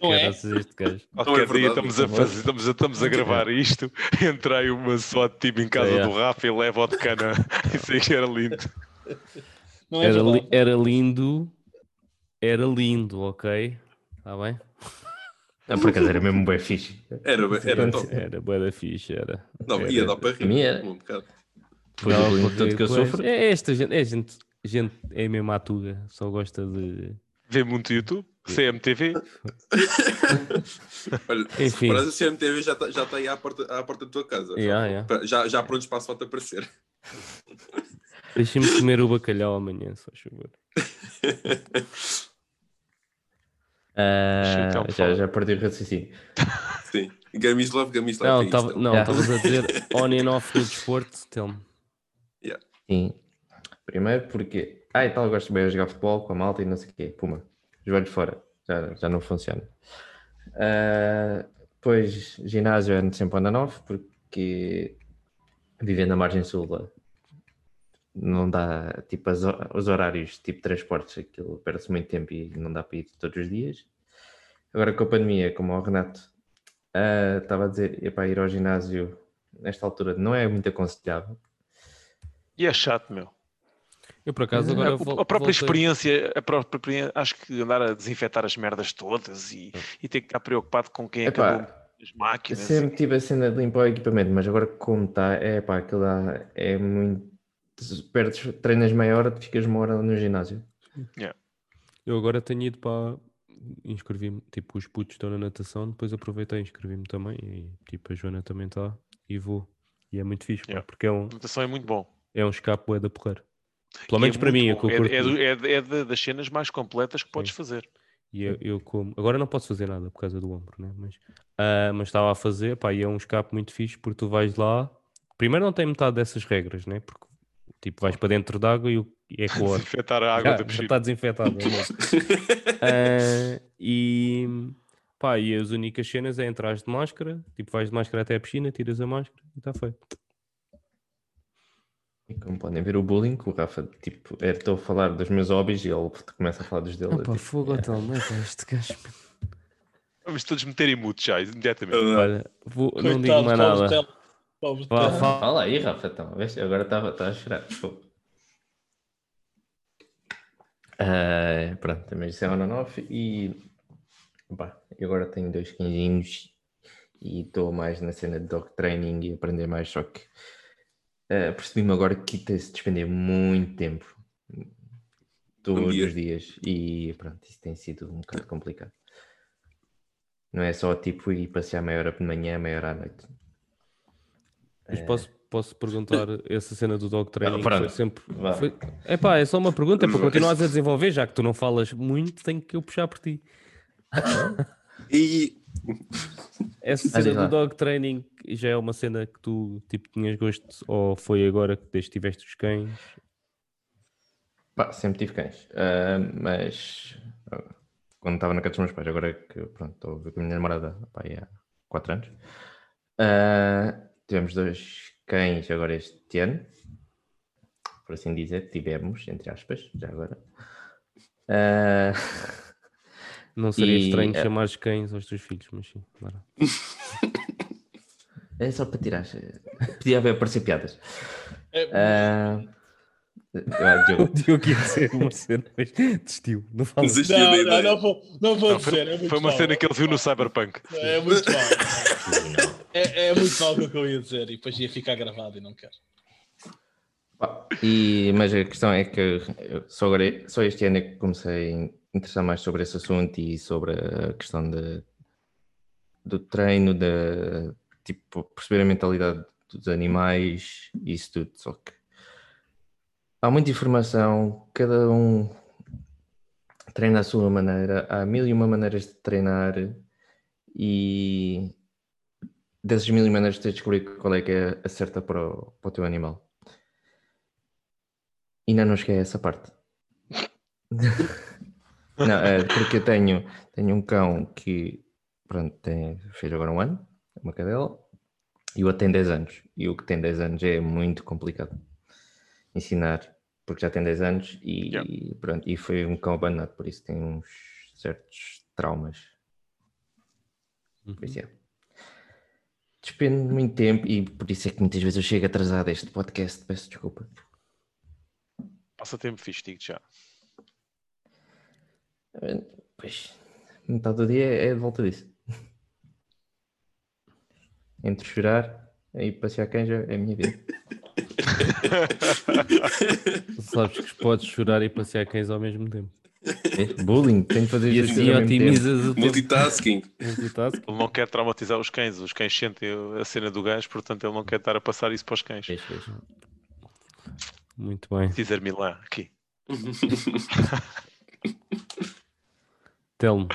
Não é? Caraças, este gajo. Qualquer é dia estamos a, por fazer, estamos, a, estamos a gravar isto, (laughs) entra aí uma SWAT team em casa É. do Rafa e leva-o de cana. (laughs) Isso aí que era lindo. Não é Era, li- era lindo. Era lindo, ok? Está bem? Ah, por acaso era mesmo bem fixe. Era, era top. Era boa da fixe, era. Não, Era- ia dar para rir. Era. Um bocado. Do Não, todo que eu sofro. É esta gente, é gente, gente é mesmo à tuga, só gosta de. Vê muito YouTube, CMTV. (laughs) Olha, Enfim. se reparares, a CMTV já está já tá aí à porta, à porta da tua casa. Yeah, yeah. Já, já prontos para a foto aparecer. Deixa-me comer o bacalhau amanhã, só favor. (laughs) Ah, Então, já, já perdi o raciocínio. Sim. Gamis Love, Gamis Love. Não, é tava- então. não, Yeah. estavas a dizer (laughs) on and off no desporto, tell-me. Sim. Primeiro porque, ah, e tal, eu gosto bem de jogar futebol com a malta e não sei o quê. Puma, joelhos fora, já, já não funciona. Ah, depois, ginásio ando sempre on and off porque vivendo na margem sul não dá, tipo, as os horários, tipo, transportes, aquilo perde-se muito tempo e não dá para ir todos os dias. Agora com a pandemia, como o Renato ah, estava a dizer, epá, ir ao ginásio nesta altura não é muito aconselhável. E é chato, meu. Eu por acaso agora a, a própria voltei- experiência, a própria experiência, acho que andar a desinfetar as merdas todas e, e ter que estar preocupado com quem é que Epá, andou as máquinas. Sempre tive a cena de limpar o equipamento, mas agora como está, é pá, aquilo lá é muito. Perdes, treinas meia hora, tu ficas uma hora no ginásio. Eu agora tenho ido para inscrevi-me, tipo, os putos estão na natação, depois aproveitei e inscrevi-me também. E tipo, a Joana também está e vou. E é muito fixe, pá, Yeah. porque é um, A natação é muito bom. é um escape bué da porreiro. Pelo E menos é para mim, é bom. é, é é é de- das cenas mais completas que podes fazer. E eu, eu como. Agora não posso fazer nada por causa do ombro, né? Mas ah, mas estava a fazer, pá, e é um escape muito fixe porque tu vais lá. Primeiro não tem metade dessas regras, né? Porque tipo, vais para dentro d'água e, o- e é cloro. (laughs) Desinfetar a água Já- da já piscina. está desinfetado. é. (laughs) Ah, e pá, e as únicas cenas é entrares de máscara, tipo, vais de máscara até a piscina, tiras a máscara e está feito. E como podem ver, o bullying, que o Rafa, tipo, é, estou a falar dos meus hobbies e ele começa a falar dos dele. Ah, pá, tipo, fogo, é. tal, não é este gajo. Vamos todos meter em mute já, imediatamente. Olha, vou, não digo mais nada. Pobre Tel. fala. Fala aí, Rafa, então. Vês? Agora estava a chorar. Fogo. Ah, pronto, também isso é on and off e eu agora tenho dois quinzinhos e estou mais na cena de dog training e aprender mais, só que ah, percebi-me agora que tem-se de despender muito tempo todos dia. os dias e pronto, isso tem sido um bocado complicado. Não é só tipo ir passear meia hora de manhã, meia hora à noite. Mas posso, posso perguntar (laughs) essa cena do dog training? pronto. foi sempre. Foi... Epá, é só uma pergunta, é para continuares a desenvolver, já que tu não falas muito, tenho que eu puxar por ti. (laughs) E Essa Ah, cena do dog training já é uma cena que tu tipo, tinhas gosto ou foi agora que desde tiveste os cães? Pá, sempre tive cães. Ah, mas ah, quando estava na casa dos meus pais, agora que pronto, estou a viver com a minha namorada pá, há 4 anos. ah, tivemos dois cães agora este ano, por assim dizer, tivemos, entre aspas, já agora. Ah, Não seria E, estranho é- chamar os cães aos teus filhos, mas sim. bora. (laughs) é só para tirar. Podia haver aparecer piadas. É, Ah, ah, Diogo, (laughs) O Diogo ia dizer uma cena, mas desistiu. Não fala. Desistiu não, não, não vou, não vou Não, dizer. foi, é foi uma cena que ele viu no Cyberpunk. É muito mal. É, é muito mal o que eu ia dizer e depois ia ficar gravado e não quero. E, mas a questão é que só, agora, só este ano é que comecei a interessar mais sobre esse assunto e sobre a questão de, do treino, de tipo, perceber a mentalidade dos animais e isso tudo. Só que há muita informação, cada um treina à sua maneira, há mil e uma maneiras de treinar e dessas mil e maneiras de descobrir qual é que é a certa para o, para o teu animal. Ainda não cheguei a essa parte. (laughs) não, é porque eu tenho, tenho um cão que pronto, tem, fez agora um ano, uma cadela, e o outro tem 10 anos. E o que tem 10 anos é muito complicado ensinar, porque já tem 10 anos e, Yeah. pronto, e foi um cão abandonado, por isso tem uns certos traumas. Por isso é. Despende muito tempo e por isso é que muitas vezes eu chego atrasado a este podcast, peço desculpa. Passa tempo fixe, digo já. Pois, metade do dia é de volta disso. Entre chorar e passear canja é a minha vida. (laughs) Sabes que podes chorar e passear cães ao mesmo tempo. É, bullying, tenho de fazer E as assim otimizas o tempo. Multitasking. (laughs) Multitasking. Ele não quer traumatizar os cães. Os cães sentem a cena do gajo, portanto ele não quer estar a passar isso para os cães. Fez, fez. Muito bem. Dizer Milan aqui. (laughs) Telmo,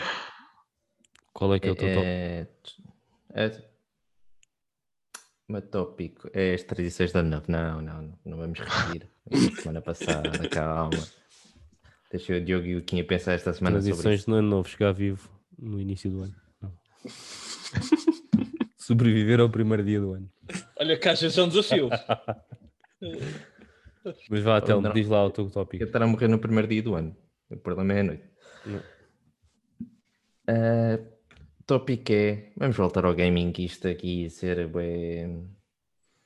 qual é que é o teu top? É, é, uma tópico. É as tradições da nove. Não, não, não, não vamos repetir. Semana passada, calma. Deixa o Diogo e o Kim a pensar esta semana sobre Tradições isso. de ano novo, chegar vivo no início do ano. (laughs) Sobreviver ao primeiro dia do ano. Olha, que às vezes é um desafio. (laughs) Mas vá, Telmo, diz lá o teu tópico. estar a morrer no primeiro dia do ano. O problema é a noite. Ah, tópico é. Vamos voltar ao gaming, que isto aqui ser bem,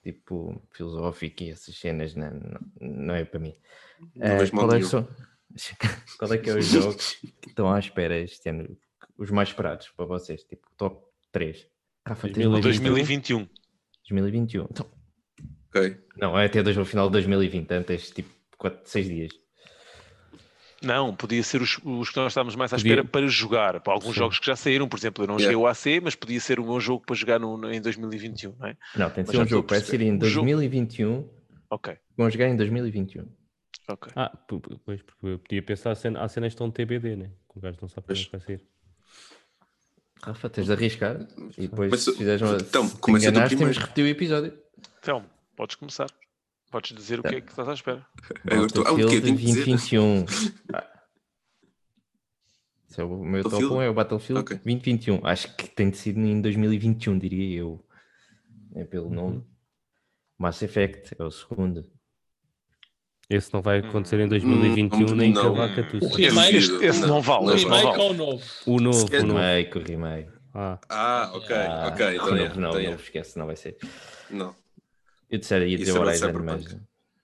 tipo filosófico e essas cenas não, não, não é para mim. Mal qual, é são- (laughs) qual é que é os (laughs) jogos que estão à espera este ano? Os mais esperados para vocês, tipo top 3. Rafa, tens uma 2021. lista? 2021. 2021. Então, Ok. não, é até dois- o final de 2020, então tens tipo 6 dias. Não, podia ser os, os que nós estávamos mais à Podia- espera para jogar. Para alguns Sim. jogos que já saíram, por exemplo, eu não Yeah. joguei o AC, mas podia ser o meu jogo para jogar no, no- em 2021, não é? Não, tem de Mas ser já um jogo que perceber. ser em Um jogo- 2021. Ok, Vão jogar em 2021. Ok. Ah, pois, porque eu podia pensar, cena- há cenas que estão TBD, né? Que o gajo não sabe quando é que vai sair. Rafa, tens de arriscar e depois Mas, se fizeres uma. então, se começa enganares, temos de repetir o episódio. Então, podes começar. Podes dizer o que é que estás à espera. Agora estou- o que eu Battlefield tenho que dizer? 2021. (laughs) Ah. É o meu top Battlefield? 1, é o Battlefield Ok. 2021. Acho que tem de ser em 2021, diria eu. É pelo nome. Mass Effect é o segundo. Esse não vai acontecer em Hum, 2021 nem não. que O remake- Esse, esse não vale. O esse não remake vale. ou o novo? O novo, É o novo. Remake, o remake. Ah, Ah, ok, Ah, ok. o Então, novo é, não, então é. novo esquece, não vai ser. Não. Eu disser, ia dizer Isso Horizon, mas,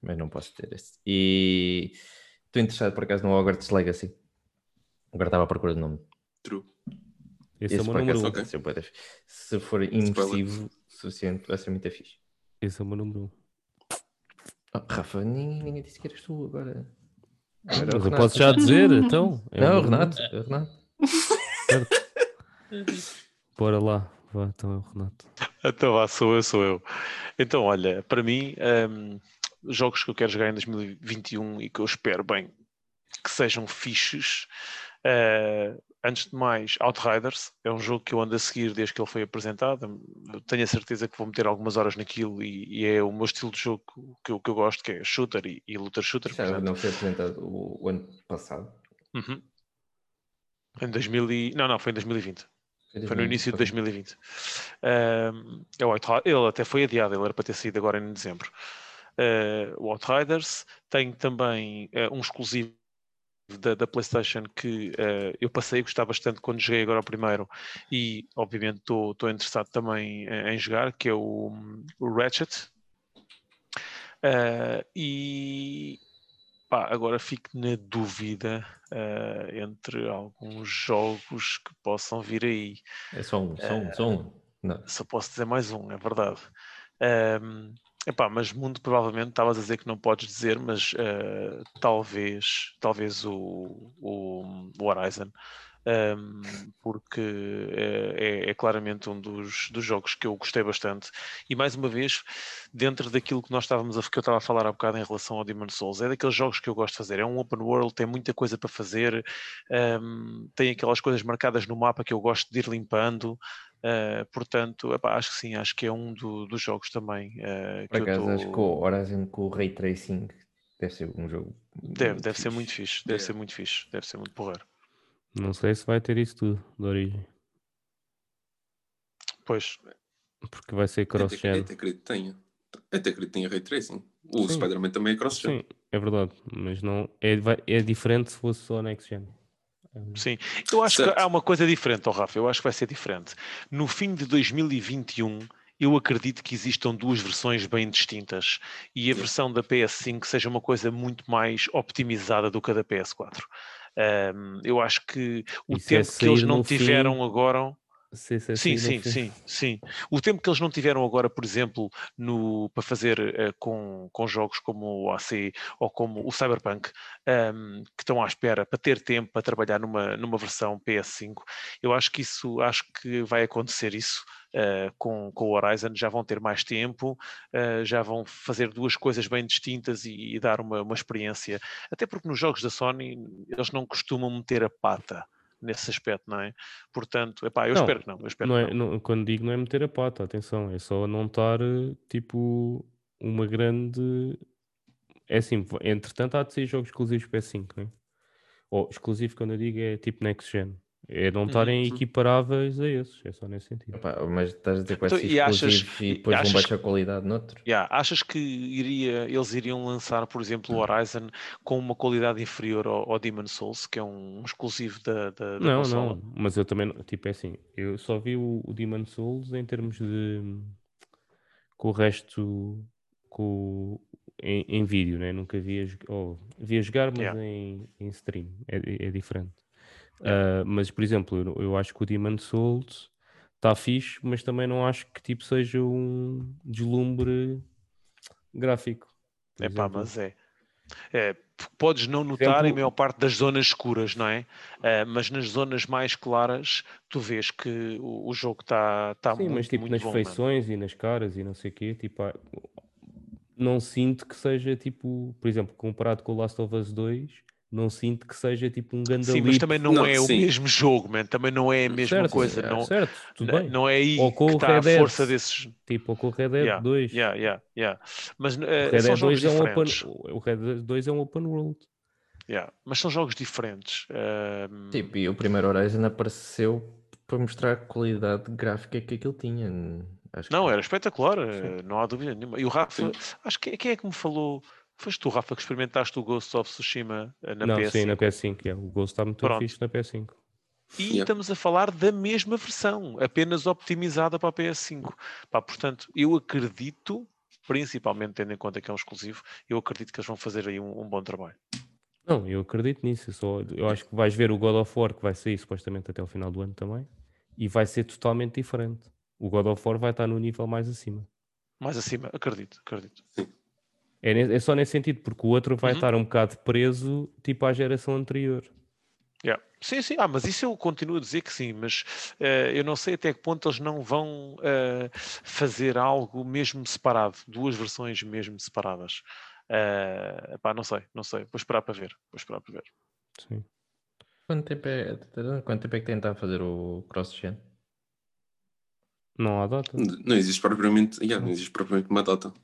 mas não posso ter esse. E estou interessado por acaso no Hogwarts Legacy. Agora estava à procura de nome. True. esse é o meu número acaso 1. ok. vai ser bué da fi- Se for imersivo o suficiente, vai ser muito fixe. Esse é o meu número 1. Oh, Rafa, ninguém, ninguém disse que eras tu agora. Agora Mas eu posso já dizer, então. (laughs) É Não, o Renato. é o Renato. um. Bora lá. Vá, então é o Renato. Então vá, sou eu, sou eu. Então, olha, para mim, hum, jogos que eu quero jogar em 2021 e que eu espero bem que sejam fixes, Uh, antes de mais, Outriders é um jogo que eu ando a seguir desde que ele foi apresentado. tenho a certeza que vou meter algumas horas naquilo e, e é o meu estilo de jogo que eu, que eu gosto, que é shooter e, e looter shooter. Já não foi apresentado o, o ano passado? Uhum. Em 2000 e... Não, não, foi em 2020. Foi no início de 2020. Uh, ele até foi adiado, ele era para ter saído agora em dezembro. Uh, o Outriders tem também uh, um exclusivo da, da, PlayStation que uh, eu passei a gostar bastante quando joguei agora o primeiro e obviamente estou interessado também em, em, jogar, que é o, o Ratchet. Uh, e pá, agora fico na dúvida uh, entre alguns jogos que possam vir aí. É só um, só um, só um. Não. Só posso dizer mais um, é verdade. Um, Epá, mas mundo provavelmente estavas a dizer que não podes dizer, mas uh, talvez, talvez o, o, o Horizon, um, ehm, porque é, é, é, claramente um dos, dos jogos que eu gostei bastante. E mais uma vez, dentro daquilo que nós estávamos a, que eu estava a falar há bocado em relação ao Demon Souls, é daqueles jogos que eu gosto de fazer. É um open world, tem muita coisa para fazer, um, ehm, tem aquelas coisas marcadas no mapa que eu gosto de ir limpando. Uh, portanto, epá, acho que sim, acho que é um do, dos jogos também. Uh, Por acaso, tô... acho que o Horizon com o Ray Tracing deve ser um jogo. Deve, deve ser muito fixe, deve ser muito fixe, deve ser muito porreiro. Não sei se vai ter isso tudo de origem. Pois. Porque vai ser cross-gen. Até acredito que tenha. Até acredito que tenha Ray Tracing. O Spider-Man também é cross-gen. Sim, é verdade. Mas não é, é diferente se fosse só next-gen. Sim, eu acho certo. que há uma coisa diferente, oh Rafa, eu acho que vai ser diferente. No fim de 2021, eu acredito que existam duas versões bem distintas e a versão da PS5 seja uma coisa muito mais optimizada do que a da PS4. Um, eu acho que o Isso tempo é que eles não tiveram fim... agora Sim, sim, sim, sim, O tempo que eles não tiveram agora, por exemplo, no, para fazer uh, com, com jogos como o AC ou como o Cyberpunk, um, ehm, que estão à espera para ter tempo para trabalhar numa, numa versão PS5, eu acho que isso, acho que vai acontecer isso uh, com, com o Horizon, já vão ter mais tempo, uh, já vão fazer duas coisas bem distintas e, e dar uma, uma experiência, até porque nos jogos da Sony eles não costumam meter a pata nesse aspecto, não é? Portanto, epá, eu não, espero que não. Eu espero não, é, não. não quando digo não é meter a pata, atenção, é só não estar tipo uma grande. É assim, entretanto há de ser jogos exclusivos PS5, não é? Ou exclusivo quando eu digo é tipo next gen. É não estarem uhum. equiparáveis a esses, é só nesse sentido. Opa, mas estás a dizer que vai ser então, e, e depois vão baixar a qualidade noutro? Yeah, achas que iria, eles iriam lançar, por exemplo, o hum. Horizon com uma qualidade inferior ao, ao Demon Souls, que é um, um exclusivo da, da, da Não, consola? não, mas eu também, tipo, é assim, eu só vi o, o Demon Souls em termos de com o resto com, em, em vídeo, né? nunca via, oh, via jogar, mas yeah. em, em stream, é, é diferente. Uh, mas, por exemplo, eu, eu, acho que o Demon Souls está fixe, mas também não acho que tipo seja um deslumbre gráfico. É pá, mas é. é. Podes não notar exemplo, em maior parte das zonas escuras, não é? Uh, mas nas zonas mais claras tu vês que o, o jogo está tá, tá Sim, muito, mas tipo muito nas bom, feições mano. e nas caras e não sei o quê, tipo, não sinto que seja tipo, por exemplo, comparado com o Last of Us 2, não sinto que seja tipo um grande Sim, mas também não, não é sim. o mesmo jogo, man. também não é a mesma certo, coisa. É, não, certo, tudo bem. Não é aí que está a força desses. Tipo, ou com o Red Dead yeah, 2. Yeah, yeah, yeah. Mas, uh, o Red Dead 2 é um open, o Red Dead 2 é um open world. Yeah. Mas são jogos diferentes. Uh... Tipo, e o primeiro Horizon apareceu para mostrar a qualidade gráfica que aquilo tinha. Acho não, que... era espetacular, sim. não há dúvida nenhuma. E o Rafa, sim. acho que quem é que me falou Foste tu, Rafa, que experimentaste o Ghost of Tsushima eh, na Não, PS5? sim, na PS5. É. O Ghost está muito Pronto. fixe na PS5. E yeah. estamos a falar da mesma versão, apenas optimizada para a PS5. Pá, portanto, eu acredito, principalmente tendo em conta que é um exclusivo, eu acredito que eles vão fazer aí um, um bom trabalho. Não, eu acredito nisso. Eu, só, eu acho que vais ver o God of War, que vai sair supostamente até o final do ano também, e vai ser totalmente diferente. O God of War vai estar no nível mais acima. Mais acima, acredito, acredito. Sim. É, é só nesse sentido, porque o outro vai uhum. estar um bocado preso, tipo à geração anterior. Yeah. Sim, sim, ah, mas isso eu continuo a dizer que sim, mas uh, eu não sei até que ponto eles não vão uh, fazer algo mesmo separado, duas versões mesmo separadas. Uh, pá, não sei, não sei, vou esperar para ver, vou esperar para ver. Sim. Quanto tempo é, quanto tempo é que tenta fazer o cross-gen? Não há data. Não existe propriamente, yeah, não existe propriamente uma data.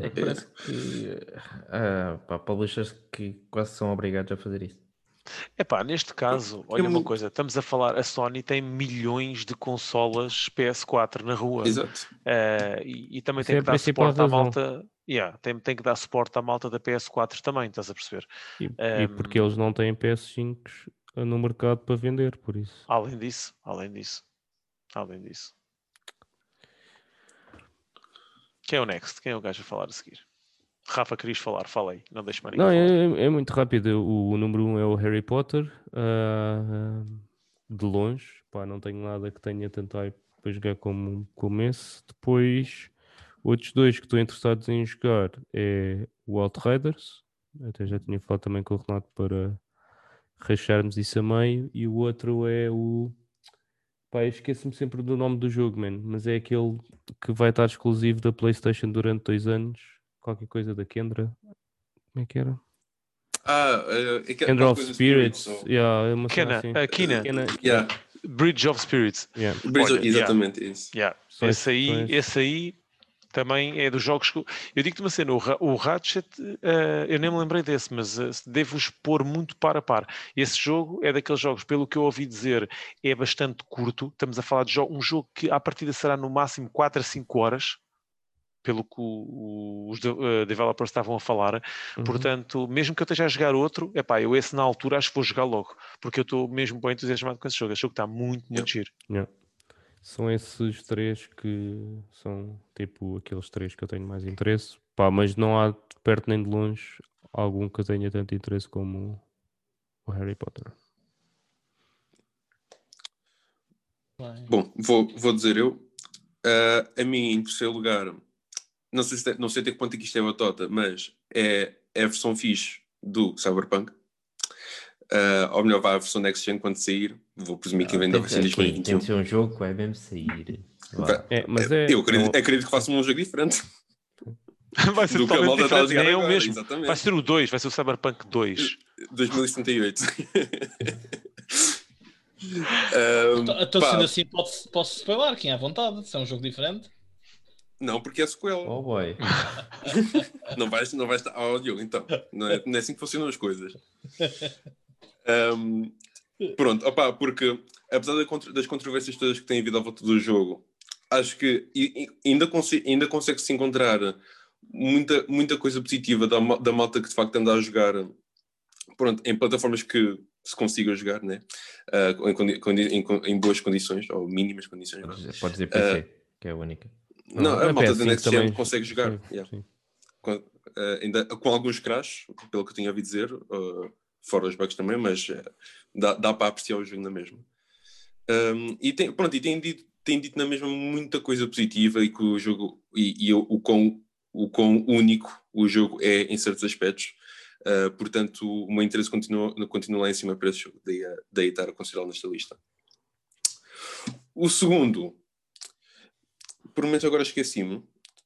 É que parece que ah, pá, publishers que quase são obrigados a fazer isso. Epá, neste caso, É olha uma muito- coisa, estamos a falar, a Sony tem milhões de consolas PS4 na rua. Exato. Eh, e, e também Isso tem é que dar suporte à malta. Yeah, tem, tem que dar suporte à malta da PS4 também, estás a perceber? E, e Ehm, porque eles não têm PS5 no mercado para vender, por isso. Além disso, além disso, além disso. Quem é o next? Quem é o gajo a falar a seguir? Rafa, querias falar? Fala aí, não deixe mais Não, falar. é, é muito rápido. O, o número um é o Harry Potter. ah, de longe. Pá, não tenho nada que tenha tanto hype para jogar como, como esse. Depois, outros dois que estou interessados em jogar é o Outriders. Até já tinha falado também com o Renato para racharmos isso a meio. E o outro é o. Pá, eu esqueço-me sempre do nome do jogo, man, mas é aquele que vai estar exclusivo da PlayStation durante dois anos. Qualquer coisa da Kendra. Como é que era? Ah, que- Kendra of Spirits. ou- Yeah, é uma Kena, assim. a Kina, Kena, Yeah, Bridge of Spirits. yeah. Bridge- Olha, yeah. exatamente isso. Yeah. Esse, aí, esse aí também é dos jogos que. Eu digo-te uma cena, o, o Ratchet, eh, eu nem me lembrei desse, mas eh, devo-vos pôr muito par a par. Esse jogo é daqueles jogos, pelo que eu ouvi dizer, é bastante curto. Estamos a falar de jo- um jogo que à partida será no máximo 4 a 5 horas. Pelo que o- o- os de- eh, developers estavam a falar, Uhum. portanto, mesmo que eu esteja a jogar outro, epá, eu esse na altura acho que vou jogar logo, porque eu estou mesmo bem entusiasmado com esse jogo. Esse jogo está muito, muito giro. Yeah. São esses três que são tipo aqueles três que eu tenho mais interesse. Pá, mas não há de perto nem de longe algum que eu tenha tanto interesse como o Harry Potter. Bom, vou, vou dizer eu. Ah, a mim, em terceiro lugar, não sei, se não sei até que ponto é que isto é batota, mas é, é a versão fixe do Cyberpunk. Ah, ou melhor, vai a versão Next Gen quando sair. Vou presumir que ainda vai ser em Tem- Tem 2021. de ser um jogo que vai mesmo sair. Vai- É, mas é. Eu acredito, não- acredito que façam um jogo diferente (laughs) Vai ser totalmente a diferente, é o mesmo. Vai Exatamente. ser o 2, vai ser o Cyberpunk 2. 2078. Ah, Então, então, pá, sendo assim, posso, posso spoiler, quem é à vontade, se é um jogo diferente. Não, porque é sequela. Oh boy. Não vais, não vais estar ao Diogo, então. Não é, não é assim que funcionam as coisas. Ahm, pronto, opá, porque apesar das controvérsias todas que têm havido à volta do jogo, acho que ainda, conse- ainda consegue-se encontrar muita, muita coisa positiva da, da malta que de facto anda a jogar pronto, em plataformas que se consiga jogar, né? Ah, em, em em boas condições, ou mínimas condições. vá. Podes dizer, podes dizer PC, que é a única. Não, a a malta da PS5 Next Gen também- consegue jogar. sim, yeah sim. com, eh, ainda, com alguns crashes, pelo que eu tinha ouvido dizer, fora os bugs também, mas eh, dá, dá para apreciar o jogo na mesma. Um, e tem, pronto, e tem dito, tem dito na mesma muita coisa positiva e que o jogo e, e o, o, quão, o quão único o jogo é em certos aspectos. Uh, portanto, o meu interesse continua, continua lá em cima para esse jogo, daí, daí estar a considerá-lo nesta lista. O segundo, por momentos agora esqueci-me,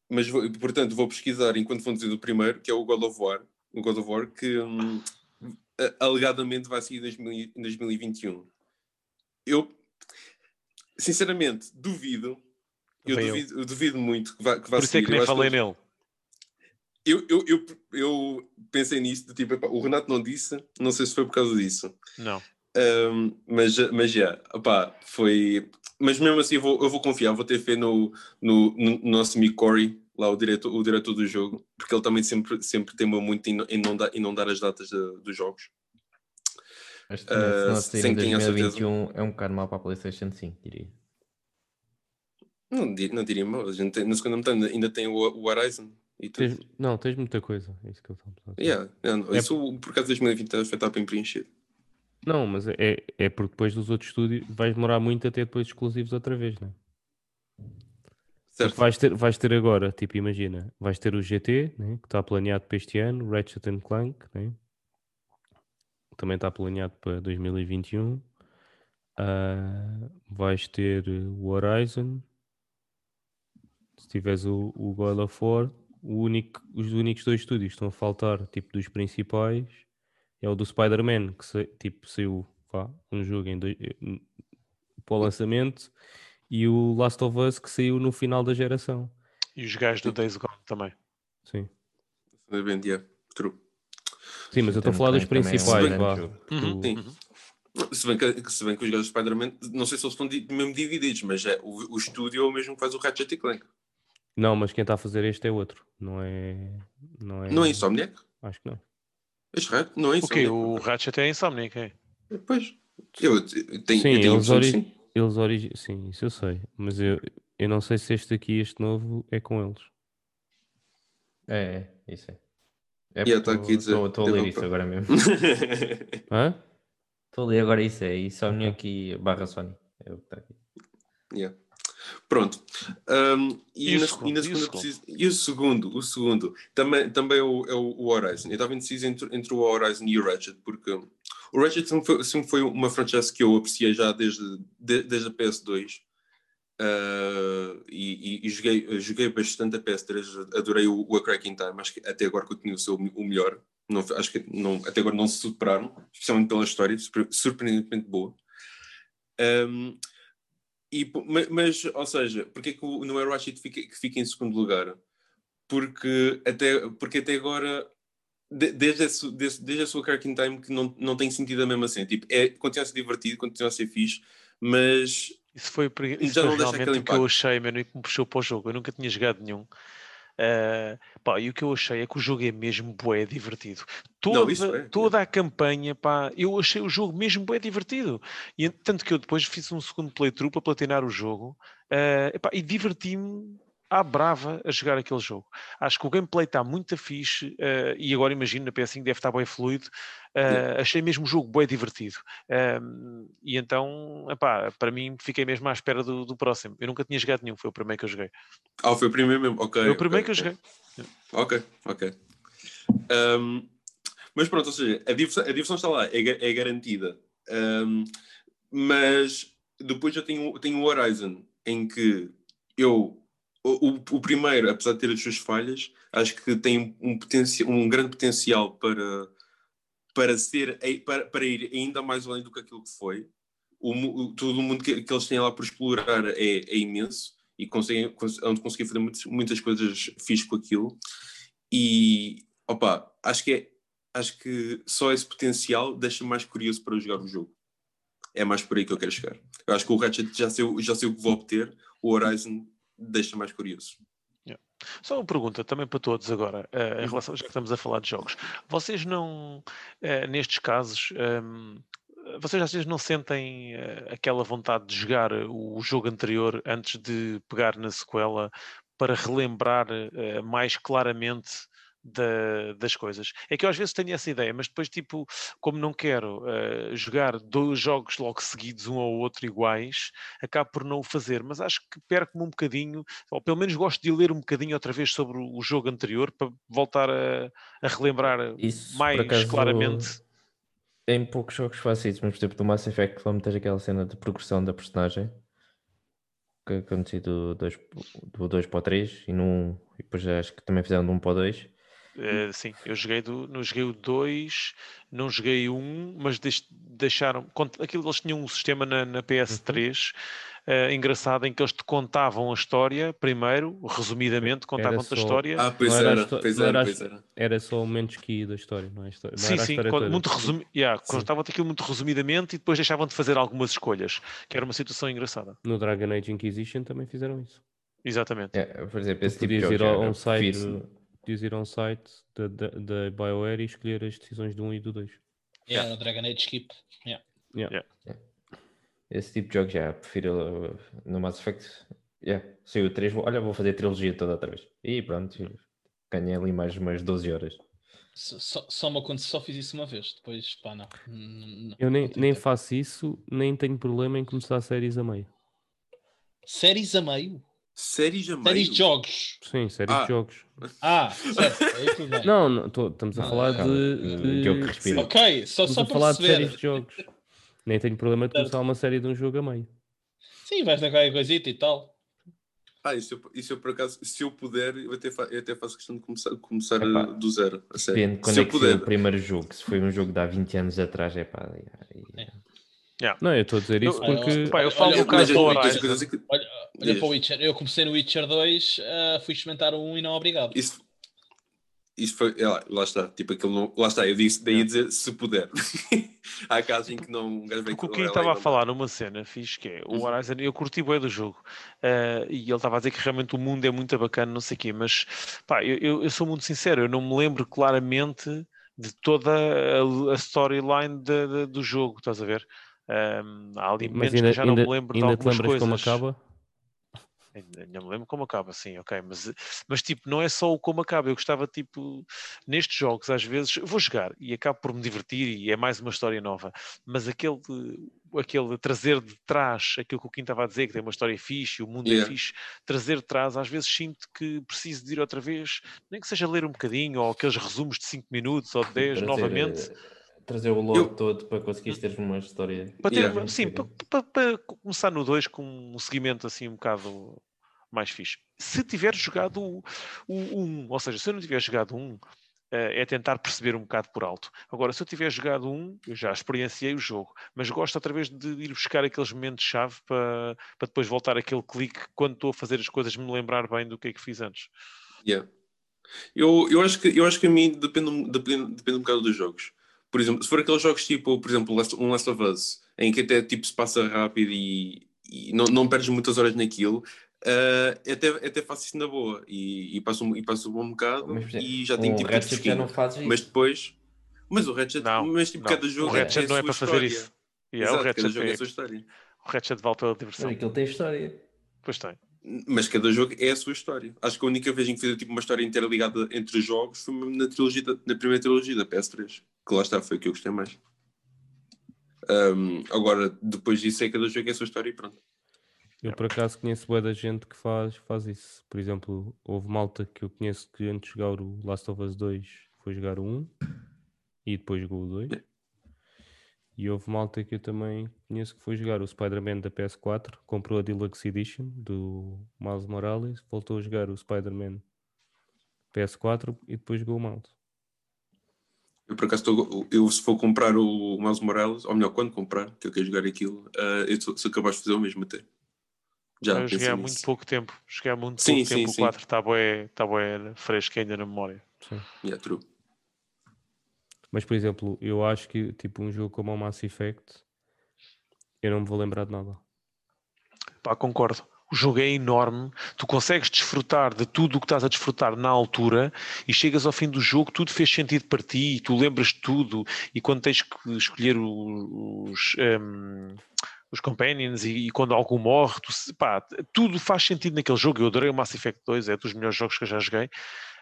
mas vou- portanto vou pesquisar enquanto vou dizer do primeiro, que é o God of War, o God of War que hum, alegadamente vai sair em 2000 em 2021. Eu sinceramente duvido, eu eu. duvido, eu duvido muito que vá, que vá Por isso é sair. que Eu nem acho falei eles- nele. eu, eu, eu, eu pensei nisso, de tipo, epá, o Renato não disse, não sei se foi por causa disso. Não. Um, mas, mas já, opá, foi. Mas mesmo assim, eu vou, eu vou confiar, vou ter fé no, no, no nosso amigo Corey, lá o diretor, o diretor do jogo, porque ele também sempre, sempre tema muito em, não- dar, em não dar as datas de- dos jogos. Mas Ah, se não sem sair em que tenha a certeza. 2021 é um bocado mal para a PlayStation 5, diria. Não, não diria mal, a gente tem, na segunda metade ainda tem o, o Horizon e tudo. Tens- não, tens muita coisa. É isso que eu estou a pensar. Yeah, não, É- Isso por causa de 2020 vai estar bem preenchido. Não, mas é, é porque depois dos outros estúdios vais demorar muito a ter depois exclusivos outra vez, não é? Certo? vais ter, vais ter agora, tipo, imagina, vais ter o GT, né, que está planeado para este ano, Ratchet Clank, né, também está planeado para 2021. Ah, vais ter o Horizon, se tiveres o, o God of War, o único, os únicos dois estúdios que estão a faltar, tipo, dos principais, é o do Spider-Man, que sa- tipo, saiu pá, um jogo em dois, eh, para o lançamento e o Last of Us que saiu no final da geração. E os gajos do Days Gone também. Sim. Yeah, true. Sim, mas eu estou a falar dos é um principais, Uhum, uhum. Se bem, que, se bem que os gajos do Spider-Man, não sei se eles estão mesmo divididos, mas é, o, o estúdio é o mesmo que faz o Ratchet e Clank. Não, mas quem está a fazer este é outro. Não é. Não é, Não é Insomniac? Acho que não. Este Ratchet não é? Insomniac. O Ratchet é Insomniac, é? Pois. Eu, eu tenho, Sim, eu tenho eles, ori... eles origi... Sim, isso eu sei. Mas eu, eu não sei se este aqui, este novo, é com eles. É, é, isso é. É Yeah, porque aqui a dizer, estou estou a ler isso agora mesmo. (laughs) Hã? Estou a ler agora isso, é Insomniac e barra Sony. É o que está aqui. Yeah. Pronto. Um, e, E o na, segundo? e na o segunda segundo? preciso- e o segundo, o segundo, também, também é, o, é o Horizon. Eu estava indeciso entre, entre o Horizon e o Ratchet, porque o sempre foi, sempre foi uma franchise que eu apreciei já desde, de- desde a PS2. Uh, e, e- e joguei, joguei bastante a PS3, adorei o, o A Crack in Time, acho que até agora continua a ser o, melhor. Não, acho que não, até agora não se superaram, especialmente pela história, surpre- surpreendentemente boa. Um, e, mas, ou seja, porque é que o não é Ratchet fica, que fica em segundo lugar? Porque até, porque até agora, de- desde, desde, desde a sua Cracking Time, que não, não tem sentido a mesma assim. Tipo, é, continua a ser divertido, continua a ser fixe, mas Isso foi, isso Já foi não deixa o que eu achei, mano, e que me puxou para o jogo. Eu nunca tinha jogado nenhum. Eh, pá, e o que eu achei é que o jogo é mesmo bué divertido. Toda, isso é, toda a campanha, pá, eu achei o jogo mesmo bué divertido. E tanto que eu depois fiz um segundo playthrough para platinar o jogo eh, epá, e diverti-me à brava a jogar aquele jogo. Acho que o gameplay está muito fixe eh, e agora imagino na PS5 deve estar bem fluido. Eh, achei mesmo o jogo bué divertido. Um, e então, epá, para mim, fiquei mesmo à espera do, do próximo. Eu nunca tinha jogado nenhum, foi o primeiro que eu joguei. Ah, foi o primeiro mesmo? Ok. Foi o primeiro que eu joguei. Ok, ok. Um, mas pronto, ou seja, a diversão, a diversão está lá, é, é garantida. Um, mas depois eu tenho, tenho o Horizon, em que eu. O, o, primeiro, apesar de ter as suas falhas, acho que tem um, um grande potencial para, para, ser, para, para ir ainda mais além do que aquilo que foi. O, o- todo o mundo que, que eles têm lá por explorar é, é imenso e conseguem, cons- onde conseguir fazer muitas, muitas coisas fixas com aquilo. E opa, acho que é, acho que só esse potencial deixa mais curioso para jogar o jogo. É mais por aí que eu quero chegar. Eu acho que o Ratchet já sei, já sei o que vou obter, o Horizon deixa mais curioso. Só uma pergunta também para todos agora, Uhum. em relação, já que estamos a falar de jogos. Vocês não, eh, nestes casos, ehm, vocês às vezes não sentem eh, aquela vontade de jogar o jogo anterior antes de pegar na sequela para relembrar mais claramente da- das coisas? É que eu às vezes tenho essa ideia, mas depois, tipo, como não quero eh, jogar dois jogos logo seguidos, um ao outro iguais, acabo por não o fazer, mas acho que perco-me um bocadinho, ou pelo menos gosto de ler um bocadinho outra vez sobre o jogo anterior para voltar a, a relembrar Isso, mais acaso, claramente. Em poucos jogos faço isso, mas por exemplo, do Mass Effect, vamos ter aquela cena de progressão da personagem que aconteceu do 2 do dois para o 3 e, no, e depois acho que também fizeram do 1 para o 2. Eh, sim, eu joguei, do, não joguei o 2, não joguei o 1, mas deix- deixaram. Aquilo eles tinham um sistema na, na PS3 eh, engraçado em que eles te contavam a história primeiro, resumidamente, contavam-te a só- história. Ah, pois Não era a era, pois não era, era a pois era. Era só momentos key da história, não é? a histó- não Sim, era a sim, história muito resumi yeah, Sim. contavam-te aquilo muito resumidamente e depois deixavam-te fazer algumas escolhas, que era uma situação engraçada. No Dragon Age Inquisition também fizeram isso. Exatamente. É, por exemplo, esse Tu tipo de jogo ir a um site, prefiro, podias ir a um site da, da, da BioWare e escolher as decisões do 1 e do 2. Yeah, no Dragon Age Skip. Yeah. esse tipo de jogo já prefiro uh, no Mass Effect. Yeah, saiu o 3, vou- olha, vou fazer a trilogia toda outra vez. E pronto, ganhei ali mais umas 12 horas. Só, só, só me aconteceu, só fiz isso uma vez. Depois, pá, não. N- n- Eu nem, não nem tempo. faço isso, nem tenho problema em começar séries a meio. Séries a meio? Séries a meio? Séries de jogos. Sim, séries Ah. de jogos. (laughs) Ah, certo. Aí tudo bem. Não, não tô- estamos a Ah, falar calma, de, de- jogo que respira. Ok, só, estamos só a para falar de perceber. séries de jogos. Nem tenho problema de começar uma série de um jogo a meio. Sim, vais dar qualquer coisita e tal. Ah, isso eu, isso eu por acaso, se eu puder, eu até, fa- eu até faço questão de começar, começar Epá, do zero. A sério. Depende quando se é eu que foi puder. o primeiro jogo. Se foi um jogo de há 20 anos atrás, é pá. e- e- É. Não, eu estou a dizer isso Eu- porque. Pá, eu falo Olha, do caso do Horizon. Olha, olha para o Witcher. Eu comecei no Witcher 2, ah, fui experimentar o 1 e não obrigado. Isso, isso foi. é lá, lá está. Tipo, aquilo não, lá está. Eu disse, daí a dizer se puder. (laughs) Há casos em que não. Um gajo vem Porque o com Kim ela e estava a falar numa cena fixe que é o Uhum. Horizon, eu curti bem do jogo eh, e ele estava a dizer que realmente o mundo é muito bacana, não sei o quê, mas pá, eu, eu- eu sou muito sincero, eu não me lembro claramente de toda a, a storyline de- de- do jogo, estás a ver? Ahm, há ali momentos ainda, que eu já ainda, não me lembro de ainda te algumas lembras coisas. como acaba? Ainda ainda me lembro como acaba, sim, ok. Mas, mas tipo, não é só o como acaba. Eu gostava, tipo, nestes jogos, às vezes, vou jogar e acabo por me divertir e é mais uma história nova. Mas aquele, aquele trazer de trás aquilo que o Kim estava a dizer, que tem uma história fixe, o mundo é Yeah. fixe, trazer de trás, às vezes sinto que preciso de ir outra vez, nem que seja ler um bocadinho, ou aqueles resumos de 5 minutos ou de 10 Trazer, novamente. eh, Trazer o lore Eu- todo para conseguires ter uma história. Para ter, Yeah. sim, para, para- para começar no 2 com um seguimento assim um bocado mais fixe. Se tiver jogado o 1, um, ou seja, se eu não tiver jogado um, é tentar perceber um bocado por alto. Agora, se eu tiver jogado um, eu já experienciei o jogo, mas gosto outra vez de ir buscar aqueles momentos-chave para, para depois voltar aquele clique quando estou a fazer as coisas, me lembrar bem do que é que fiz antes. Yeah. Eu, eu, acho que, eu acho que a mim depende, depende, depende um bocado dos jogos. Por exemplo, se for aqueles jogos tipo, por exemplo, um Last of Us, em que até tipo, se passa rápido e, e não, não perdes muitas horas naquilo, ah, até, até faço isso na boa e, e, passo, um- e passo um bom bocado Mas, e já tenho o tipo tudo já fresquinho. não fazes isso. Mas depois. Mas o Ratchet, Não, mas tipo, não. cada jogo o Ratchet é, não é para fazer história. isso. E é, Exato, o cada Ratchet jogo é é- a sua história. o Ratchet vale pela diversão. Aquilo tem história. Pois tem. Mas cada jogo é a sua história. Acho que a única vez em que fiz tipo, uma história inteira ligada entre os jogos foi mesmo na, trilogia na primeira trilogia da PS3. Que lá está, foi o que eu gostei mais. Um, agora, depois disso, é cada jogo é a sua história e pronto. Eu por acaso conheço boa da gente que faz, faz isso. Por exemplo, houve malta que eu conheço que antes de jogar o Last of Us 2 foi jogar o 1 e depois jogou o 2. E houve malta que eu também conheço que foi jogar o Spider-Man da PS4, comprou a Deluxe Edition do Miles Morales, voltou a jogar o Spider-Man PS4 e depois jogou o Miles. Eu, por acaso, estou- eu se for comprar o Miles Morales, ou melhor, quando comprar, que eu quero jogar aquilo, ah, eu sou, sou capaz de fazer o mesmo até. Já eu pensei há nisso. muito pouco tempo. Joguei há muito Sim, pouco sim, tempo. sim. O 4 está bué, tá bué fresco ainda na memória. Sim. Yeah, true. Mas, por exemplo, eu acho que tipo um jogo como o Mass Effect, eu não me vou lembrar de nada. Pá, concordo. O jogo é enorme, tu consegues desfrutar de tudo o que estás a desfrutar na altura e chegas ao fim do jogo, tudo fez sentido para ti, tu lembras de tudo e quando tens que escolher os, ehm, os companions e, e quando algum morre, tu pá, tudo faz sentido naquele jogo. Eu adorei o Mass Effect 2, é dos melhores jogos que eu já joguei.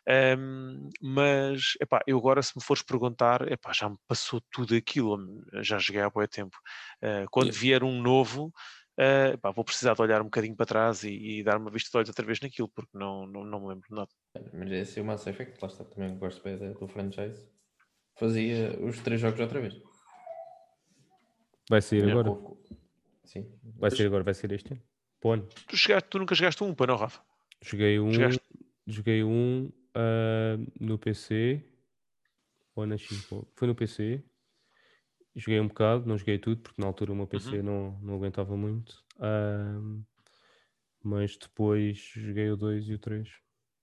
Ehm, mas epá, eu agora, se me fores perguntar, epá, já me passou tudo aquilo, já joguei há muito tempo. Eh, quando Yeah. vier um novo, eh, pá, vou precisar de olhar um bocadinho para trás e, e dar uma vista de olhos outra vez naquilo, porque não, não, não me lembro de nada. Mas esse é o Mass Effect, lá está, também gosto bem do franchise. Fazia os três jogos outra vez. Vai sair agora? pouco. Sim. Vai sair agora, vai ser este ano. Pô. Tu, chegaste, tu nunca jogaste um, para não, Rafa? Joguei um, joguei um ah, no PC ou na X, foi no PC. Joguei um bocado, não joguei tudo porque na altura o meu PC Uhum. não, não aguentava muito. Ahm, mas depois joguei o 2 e o 3.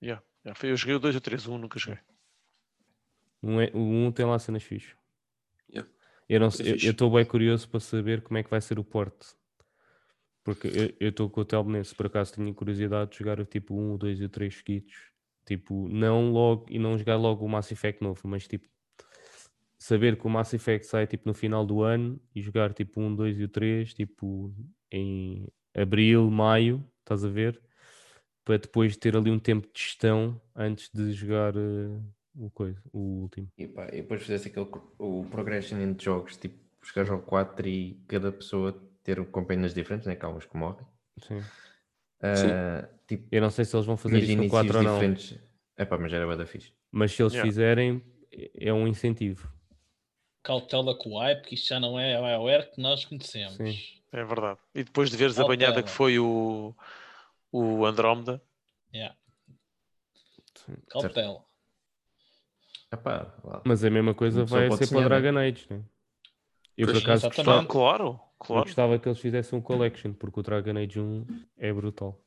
Yeah, yeah, foi- Eu joguei o 2 ou 3, o 1 nunca joguei. Um é, o 1 tem lá cenas fixe. Yeah. Eu não É sei, eu estou bem curioso para saber como é que vai ser o porte. Porque eu- estou com o Telmo nesse, por acaso tinha curiosidade de jogar tipo o 1, o 2 e o 3 seguidos. Tipo, não logo e não jogar logo o Mass Effect novo, mas tipo saber que o Mass Effect sai tipo no final do ano e jogar tipo o 1, 2 e o 3, tipo em abril, maio, estás a ver? Para depois ter ali um tempo de gestão antes de jogar eh, o coisa, o último. E, pá, e depois fizesse aquele o progression entre jogos, tipo, chegares ao 4 e cada pessoa ter companhias diferentes, né? Que há uns que morrem. Sim. Ah, tipo, Eu não sei se eles vão fazer isso no inícios 4 ou não, diferentes. É pá, mas era bué da fixe. mas se eles Yeah. fizerem, é um incentivo. Cautela com o hype, que isto já não é a BioWare que nós conhecemos. Sim. É verdade. E depois de veres a Cautela. banhada que foi o, o Andrómeda, Yeah. Cautela. Epá. Mas a mesma coisa vai ser para o é? Dragon Age, né? Eu por acaso gostava, claro. Eu Claro. gostava que eles fizessem um collection, porque o Dragon Age 1 é brutal.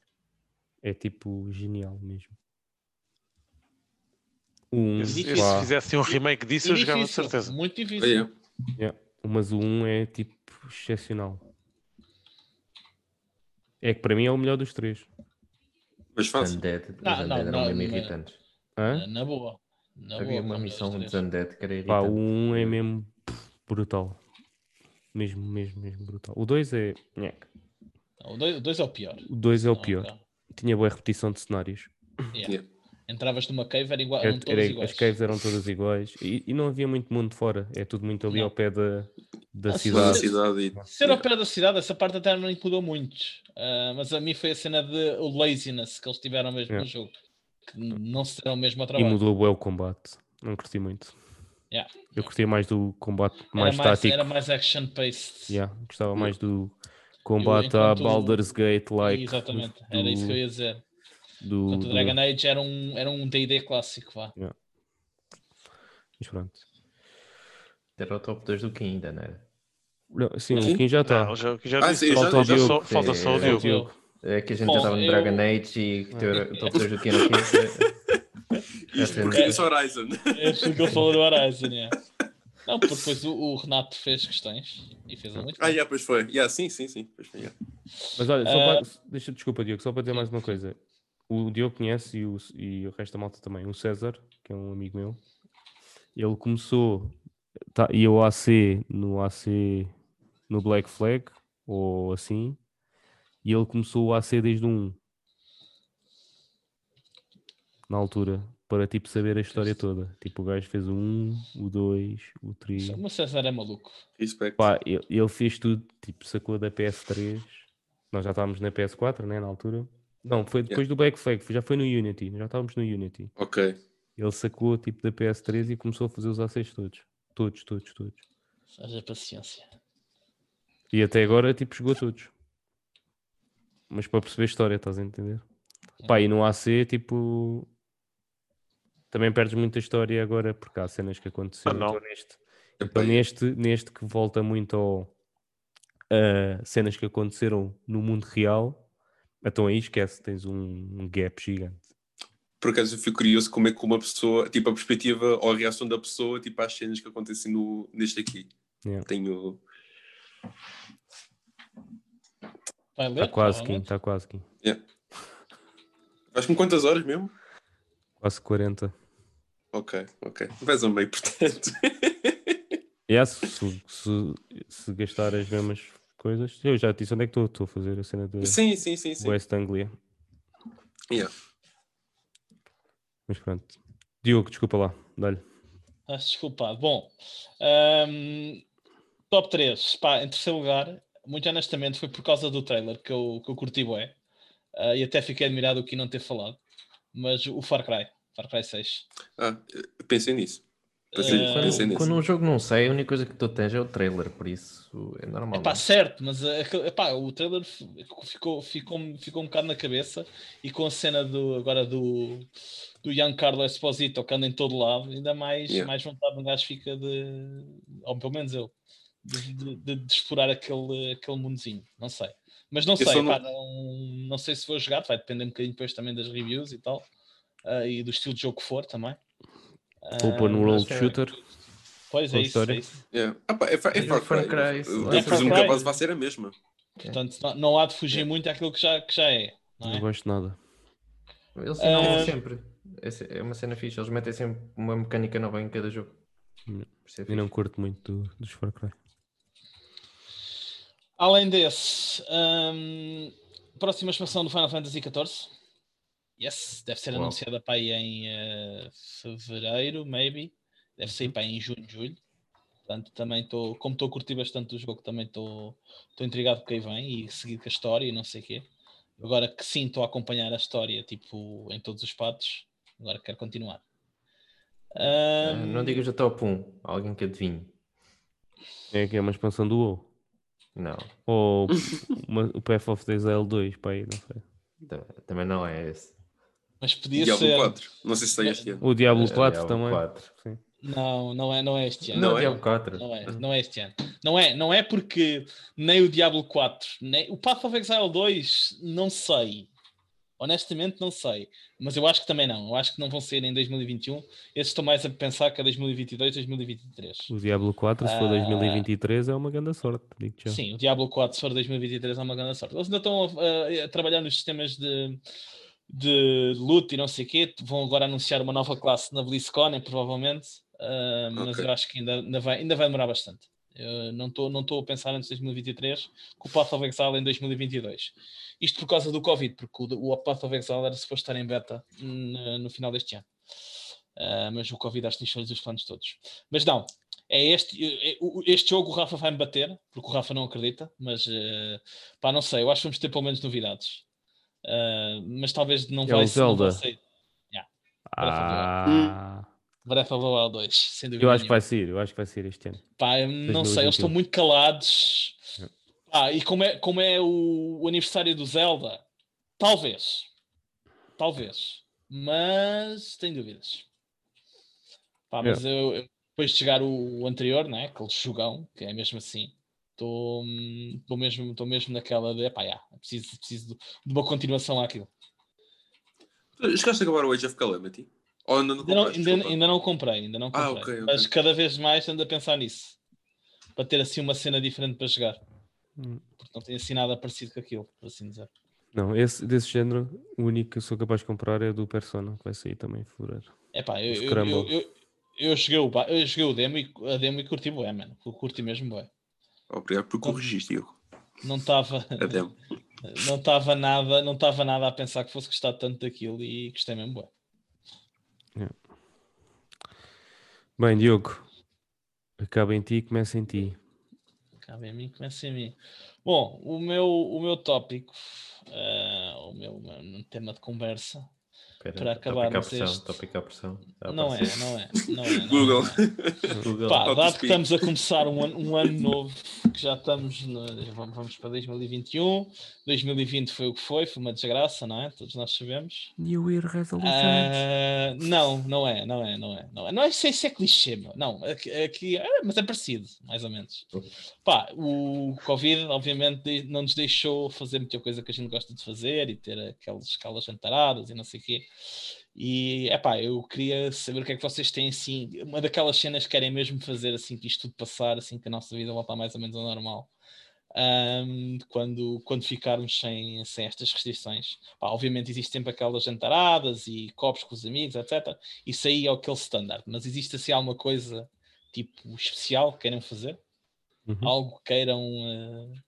É tipo genial mesmo. 1, E se, difícil. fizessem um remake disso, E eu jogava de difícil, certeza. Muito Ah, difícil. yeah. yeah, mas o 1 é tipo excepcional. É que para mim é o melhor dos três. Mas Os fácil. Undead, os Não, Undead não, eram não, mesmo mas- irritantes. Hã? Na boa. Na Havia boa, uma missão os dos. Undead que era Pá, o irritante. 1 é mesmo brutal. Mesmo, mesmo, mesmo brutal. O 2 é. Não, O 2 é o pior. O 2 é o Não, pior. não. Tinha boa repetição de cenários. Yeah. Yeah. Entravas numa cave, era igual, Era- eram todos era- iguais. as caves eram todas iguais e, e não havia muito mundo fora. É tudo muito ali Não. ao pé da, da Ah, cidade. cidade e... Ser ao pé da cidade, essa parte até não incomodou muito. Ah, mas a mim foi a cena de o laziness que eles tiveram mesmo Yeah. no jogo. Que não se deram mesmo ao E trabalho. mudou bué o combate. Não curti muito. Yeah. Eu curtia mais do combate Era mais, mais, tático. era mais action based. Yeah, gostava mais do combate enquanto a Baldur's Gate like. Exatamente, do, era isso que eu ia dizer. Do, Enquanto o do- Dragon Age era um era um D&D clássico, vá. Mas pronto. Era o top 2 do Kim ainda, não era? Não, sim, Sim? o Kim já está. Já, já Ah, sim, já- falta, já- só, falta só o É, Diogo. É que a gente Bom, já estava no eu- Dragon Age e que teu- o top 2 do Kim era o quê? (laughs) Isto É, porque é. disse Horizon. É isso que eu falo do Horizon, yeah. Não, porque depois o, o Renato fez questões e fez muito Ah, bem. yeah, pois foi. Yeah, sim, sim, sim. Pois foi, yeah. Mas olha, só Ah. para, deixa desculpa, Diogo, só para dizer mais uma coisa. O Diogo conhece e o, e o resto da malta também. O César, que é um amigo meu, ele começou tá, ia ao AC no AC no Black Flag ou assim, e ele começou o AC desde o 1 na altura, para tipo saber a história toda. Tipo, o gajo fez o 1, o 2, o 3. O César é maluco. Respect. Pá, ele, ele fez tudo, tipo, sacou da PS3. Nós já estávamos na PS4, né, na altura. Não, foi depois do Black Flag, já foi no Unity, já estávamos no Unity. Ok. Ele sacou, tipo, da PS3 e começou a fazer os A6 todos. Todos, todos, todos. Haja paciência. E até agora, tipo, jogou todos. Mas para perceber a história, estás a entender? Pá, e no AC, tipo... Também perdes muita história agora, porque há cenas que aconteceram. Ah, não. então neste, Então, neste, neste que volta muito ao, a cenas que aconteceram no mundo real, então aí esquece, tens um, um gap gigante. Por acaso eu fico curioso como é que uma pessoa, tipo, a perspectiva ou a reação da pessoa, tipo, às cenas que acontecem no, neste aqui. Yeah. Tenho. Está quase, Kim, provavelmente? está quase, Kim. Vais-me quantas horas mesmo? Quase 40. Ok, ok. Vais ao meio, portanto. (laughs) Yeah, se, se, se, se gastar as mesmas coisas, eu já te disse onde é que estou, estou a fazer a cena de sim, sim, sim, sim. West Anglia. Yeah. Mas pronto. Diogo, desculpa lá, dá-lhe. Ah, desculpado. Bom, ahm, top 3. Pá, em terceiro lugar, muito honestamente, foi por causa do trailer que eu, que eu curti bué. Ah, e até fiquei admirado o que não ter falado. Mas o Far Cry, Far Cry 6. Ah, pensei nisso. Pensei, Eh, pensei Quando, um jogo não sai, a única coisa que tu tens é o trailer, por isso é normal. É pá, não? certo, mas epá, o trailer ficou, ficou, ficou um bocado na cabeça e com a cena do, agora do, do Giancarlo Esposito que anda em todo lado, ainda mais, Yeah. mais vontade um gajo fica de, ou pelo menos eu, de, de- de- de explorar aquele, aquele mundozinho. Não sei. Mas não sei, só pá, não- não, não sei se vou jogar, vai depender um bocadinho depois também das reviews e tal, ah, e do estilo de jogo que for também. Open Ah, World mas é- Shooter. Pois é isso, história. é isso. Yeah. Ah, pá, é, Far- é Mas Far Cry. Eu- presumo que a base vai ser a mesma. Portanto, não, não há de fugir muito àquilo que já, que já é. Não Não é? gosto de nada. Eles inovam Ah, sempre. É uma cena fixe, eles metem sempre uma mecânica nova em cada jogo. Por isso é E fixe. não curto muito do- dos Far Cry. Além desse, hum, próxima expansão do Final Fantasy XIV. Yes, deve ser Uau. anunciada para aí em eh, fevereiro, maybe. Deve sair para aí em junho, julho. Portanto, também estou, como estou a curtir bastante o jogo, também estou estou intrigado com aí vem e seguir com a história e não sei o quê. Agora que sim, estou a acompanhar a história, tipo, em todos os patos, agora quero continuar. Ah, Hum, não digas o top 1, alguém que adivinhe. É que é uma expansão do WoW. Não, Ou (laughs) uma- o Path of the Exile 2, pá, aí, não sei. ta- também não é esse. Mas podia Diablo ser. 4. Não sei se está este ano. O Diablo É, 4 Diablo também. 4. Sim. Não, não é, não é este ano. Não, Não é? Diablo 4. Não é, não é este ano. Não é, não é porque nem o Diablo 4, nem o Path of Exile 2, não sei. Honestamente, não sei. Mas eu acho que também não. Eu acho que não vão sair em 2021. Esses estão mais a pensar que é 2022, 2023. O Diablo 4, se for Ah. 2023, é uma grande sorte. Sim, o Diablo 4, se for 2023, é uma grande sorte. Eles ainda estão a, a- a trabalhar nos sistemas de, de loot e não sei o quê. Vão agora anunciar uma nova classe na BlizzCon, provavelmente. Ah, mas Ok. eu acho que ainda, ainda, vai, ainda vai demorar bastante. Eu não estou não a pensar antes de 2023 com o Path of Exile em 2022. Isto por causa do Covid, porque o, o Path of Exile era suposto estar em beta no, no final deste ano. Ah, mas o Covid acho que deixou-lhes os planos todos. Mas não, é este, é- este jogo o Rafa vai me bater, porque o Rafa não acredita, mas eh, pá, não sei, eu acho que vamos ter pelo menos novidades. Ah, mas talvez não É vai o ser. não vai Zelda. Ah, Breath of the Wild 2, sem dúvida. eu acho que vai nenhuma. sair, eu acho que vai sair este ano. Pá, não sei, eles 2021. estão muito calados. É. Pá, e como é, como é o, o aniversário do Zelda, talvez. Talvez. Mas tenho dúvidas. Pá, mas eu, eu- depois de chegar o, o anterior, né? aquele jogão, que é mesmo assim, estou estou mesmo, estou mesmo naquela de pá, já, preciso, preciso de, de uma continuação àquilo. Chegaste a acabar o Age of Calamity? Ou ainda não compraste? ainda, ainda não comprei, ainda não comprei. Ah, ok, ok. Mas cada vez mais ando a pensar nisso. Para ter assim uma cena diferente para jogar. Hum. Porque não tem assim nada parecido com aquilo, por assim dizer. Não, esse, desse género, o único que eu sou capaz de comprar é o do Persona, que vai sair também em fevereiro. É pá, eu, eu, eu, eu, eu joguei o, eu joguei o demo e a demo e curti bué, mano. Eu curti mesmo bué. Obrigado por corrigiste, Diogo. Não estava não estava nada, não estava nada a pensar que fosse gostar tanto daquilo e gostei mesmo bué. Bem, Diogo, acaba em ti e começa em ti. Cabe a mim, começa em mim. Bom, o meu, o meu tópico, eh, o meu, o meu tema de conversa, Espera, Para acabar, tópico à não sei pressão, este- tópico à pressão. Está a não é, não é, não é. não é, Google. não é. Google. Pá, dado que estamos a começar um ano, um ano novo, que já estamos, no- vamos, vamos para 2021, 2020 foi o que foi, foi uma desgraça, não é? Todos nós sabemos. New Year Resolutions. Ah, não, não é, não é, não é, não é. Não é, sei se é clichê, meu. Não, aqui, aqui é, mas é parecido, mais ou menos. Pá, o Covid, obviamente, não nos deixou fazer muita coisa que a gente gosta de fazer e ter aquelas escalas jantaradas e não sei o quê. E, é pá, eu queria saber o que é que vocês têm, assim, uma daquelas cenas que querem mesmo fazer, assim, que isto tudo passar, assim, que a nossa vida voltar mais ou menos ao normal. Ahm, quando, quando ficarmos sem, sem estas restrições. Pá, obviamente existe sempre aquelas jantaradas e copos com os amigos, etc. Isso aí é aquele standard, mas existe assim alguma coisa tipo especial que queiram fazer? Uhum. Algo que queiram eh,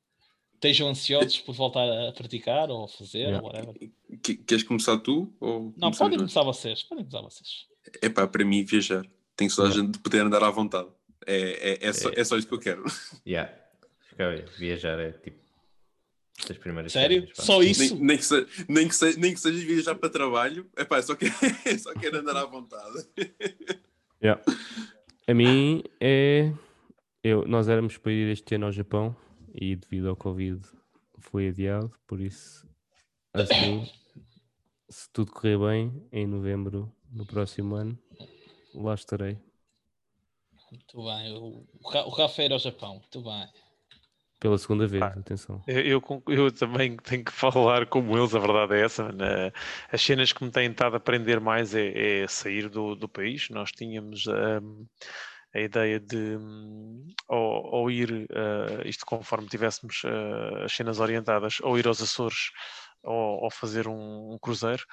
estejam ansiosos por voltar a praticar ou a fazer, Yeah. ou whatever. Que- Queres começar tu? Ou Não, podem começar vocês, podem começar vocês. É pá, para mim viajar. Tem só a Yeah. gente de poder andar à vontade. É, é, é, só, É. é só isso que eu quero. (laughs) Yeah. Fica bem, Viajar é tipo das primeiras Sério? pá. Só isso? Nem, nem, que se- nem, que se- nem que seja viajar para trabalho. É pá, só, que, (laughs) só quero andar à vontade. (laughs) Yeah. A mim é. Eu, nós éramos para ir este ano ao Japão e devido ao Covid foi adiado, por isso assim, se tudo correr bem, em novembro, no próximo ano, lá estarei. Muito bem. O, o Ra- o Rafa era ao Japão, muito bem. Pela segunda vez, Ah. atenção. Eu, eu também tenho que (laughs) falar como eles, a verdade é essa. Eh, As cenas que me têm estado a aprender mais é, é sair do, do país. Nós tínhamos ahm, a ideia de, hum, ou, ou ir, eh, isto conforme tivéssemos eh, as cenas orientadas, ou ir aos Açores ou, ou fazer um, um cruzeiro.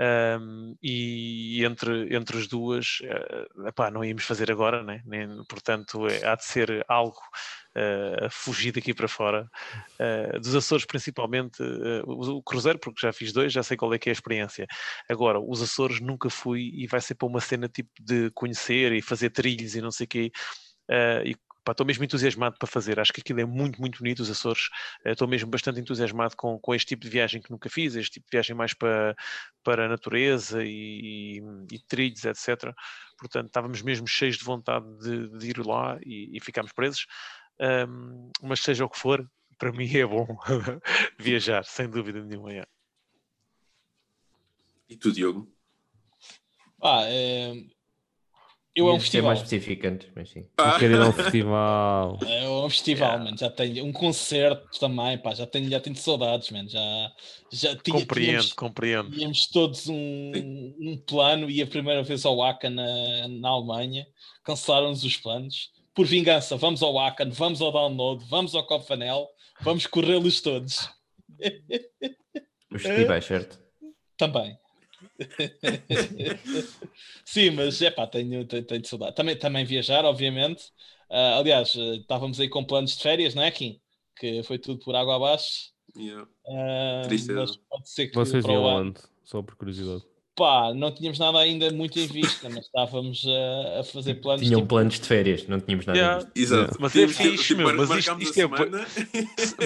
Ahm, e entre, entre as duas, eh, epá, não íamos fazer agora, né? Nem, portanto, é- há de ser algo eh, a fugir daqui para fora. Uh, dos Açores principalmente uh, o, o cruzeiro, porque já fiz dois, já sei qual é que é a experiência. Agora, os Açores nunca fui e vai ser para uma cena tipo de conhecer e fazer trilhos e não sei o quê. Uh, e estou mesmo entusiasmado para fazer. Acho que aquilo é muito, muito bonito, os Açores. Uh, Estou mesmo bastante entusiasmado com, com este tipo de viagem que nunca fiz, este tipo de viagem mais para, para a natureza e, e trilhos, etc. Portanto, estávamos mesmo cheios de vontade de, de ir lá e, e ficámos presos. Um, mas seja o que for, para mim é bom (laughs) viajar, sem dúvida nenhuma. é. E tu, Diogo? Ah, eh, Eu é um festival. mais específico antes, mas sim. Eu quero ir a um (laughs) festival. É um festival, mano. Já tenho um concerto também, pá. Já tenho, já tenho saudades, mano. Já, já tinha, Compreendo, tínhamos, compreendo. tínhamos todos um, um plano e a primeira vez ao Wacken na, na Alemanha cancelaram-nos os planos. Por vingança, vamos ao Wacken, vamos ao Download, vamos ao Cofanel, vamos corrê-los todos. Os festivais, certo? Também. (laughs) Sim, mas é pá, tenho, tenho, tenho saudade. Também, também viajar, obviamente. Ah, aliás, eh, estávamos aí com planos de férias, não é, Kim? Que foi tudo por água abaixo. Yeah. Ah, Tristeza. mas pode ser que Vocês iam o ano. onde? Só por curiosidade. Pá, não tínhamos nada ainda muito em vista, mas estávamos a, a fazer planos. Tinham tipo, planos de férias, não tínhamos nada Yeah. disto. Exato. Mas é fixe, tipo, meu, mas isto- isto é.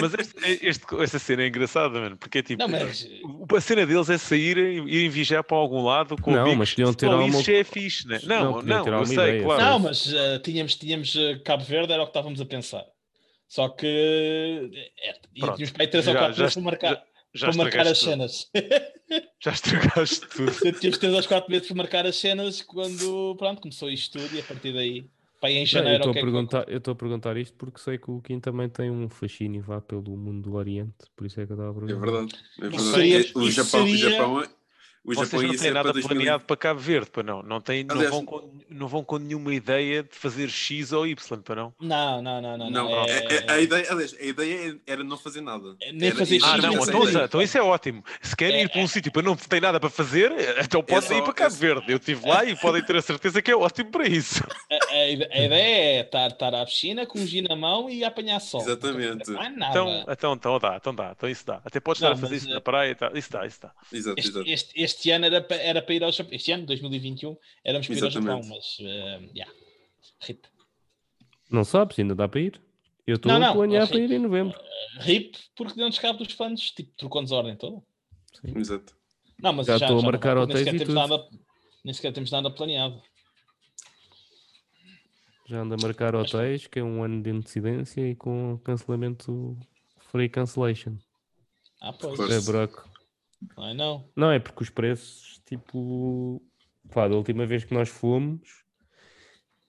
Mas este, este- esta cena é engraçada, mano, porque é tipo. Não, mas A cena deles é saírem, irem viajar para algum lado com Não, mas podiam ter alguma- isso já é fixe, né? Não, Não, não, eu alguma sei, ideia, claro. Não, mas ah, tínhamos, tínhamos ah, Cabo Verde, era o que estávamos a pensar. Só que é, e Pronto. tínhamos para aí 3 ou Já- 4 já meses para marcar, Já para marcar as tudo. cenas. (laughs) Já estragaste tudo. tínhamos 3 ou 4 meses para marcar as cenas quando pronto, começou isto tudo e a partir daí, aí em Não, eu janeiro, estou o a que é que perguntar, eu estou a perguntar isto porque sei que o Kim também tem um fascínio vá pelo mundo do Oriente, por isso é que eu estava a É perguntar. verdade. É verdade. seria- É- o isso Japão, o seria- Japão, é- o Vocês Japão não têm nada para 2000 planeado para Cabo Verde, para não. Não, têm, não, vão com, não vão com nenhuma ideia de fazer X ou Y, para não. Não, não, não, não. Não, não. é- É, é- a ideia, aliás, a ideia era não fazer nada. É nem Era- fazer isso- Ah, não, então, então isso é ótimo. Se querem ir para um sítio para não tem nada para fazer, então podem só- ir para Cabo é- Verde. Eu estive lá e podem ter a certeza que é ótimo para isso. a, a ide- a ideia é estar, estar à piscina com um gin na mão e apanhar sol. Exatamente. Não é nada. Então, então, então dá, então dá, então isso dá. Até podes estar a fazer mas, isso eh, na praia e tal. Isso dá, isso dá. Exato, Este, exato. este, este ano era para, era para ir ao Japão. Este ano, 2021, éramos para ir ao Japão, mas. Uh, yeah. RIP. Não sabes, ainda dá para ir. Eu estou a planear eu para ir em novembro. RIP porque deu-nos cabo dos planos, tipo, trocou-nos a ordem toda. Exato. Não, mas Já já, estou a já marcar vai, nem hotéis sequer e nada Nem sequer temos nada planeado. Já ando a marcar hotéis, que é um ano de antecedência e com cancelamento free cancellation. Ah, pois. Pois. É buraco. Não é não. Não, é porque os preços, tipo, pá, da última vez que nós fomos,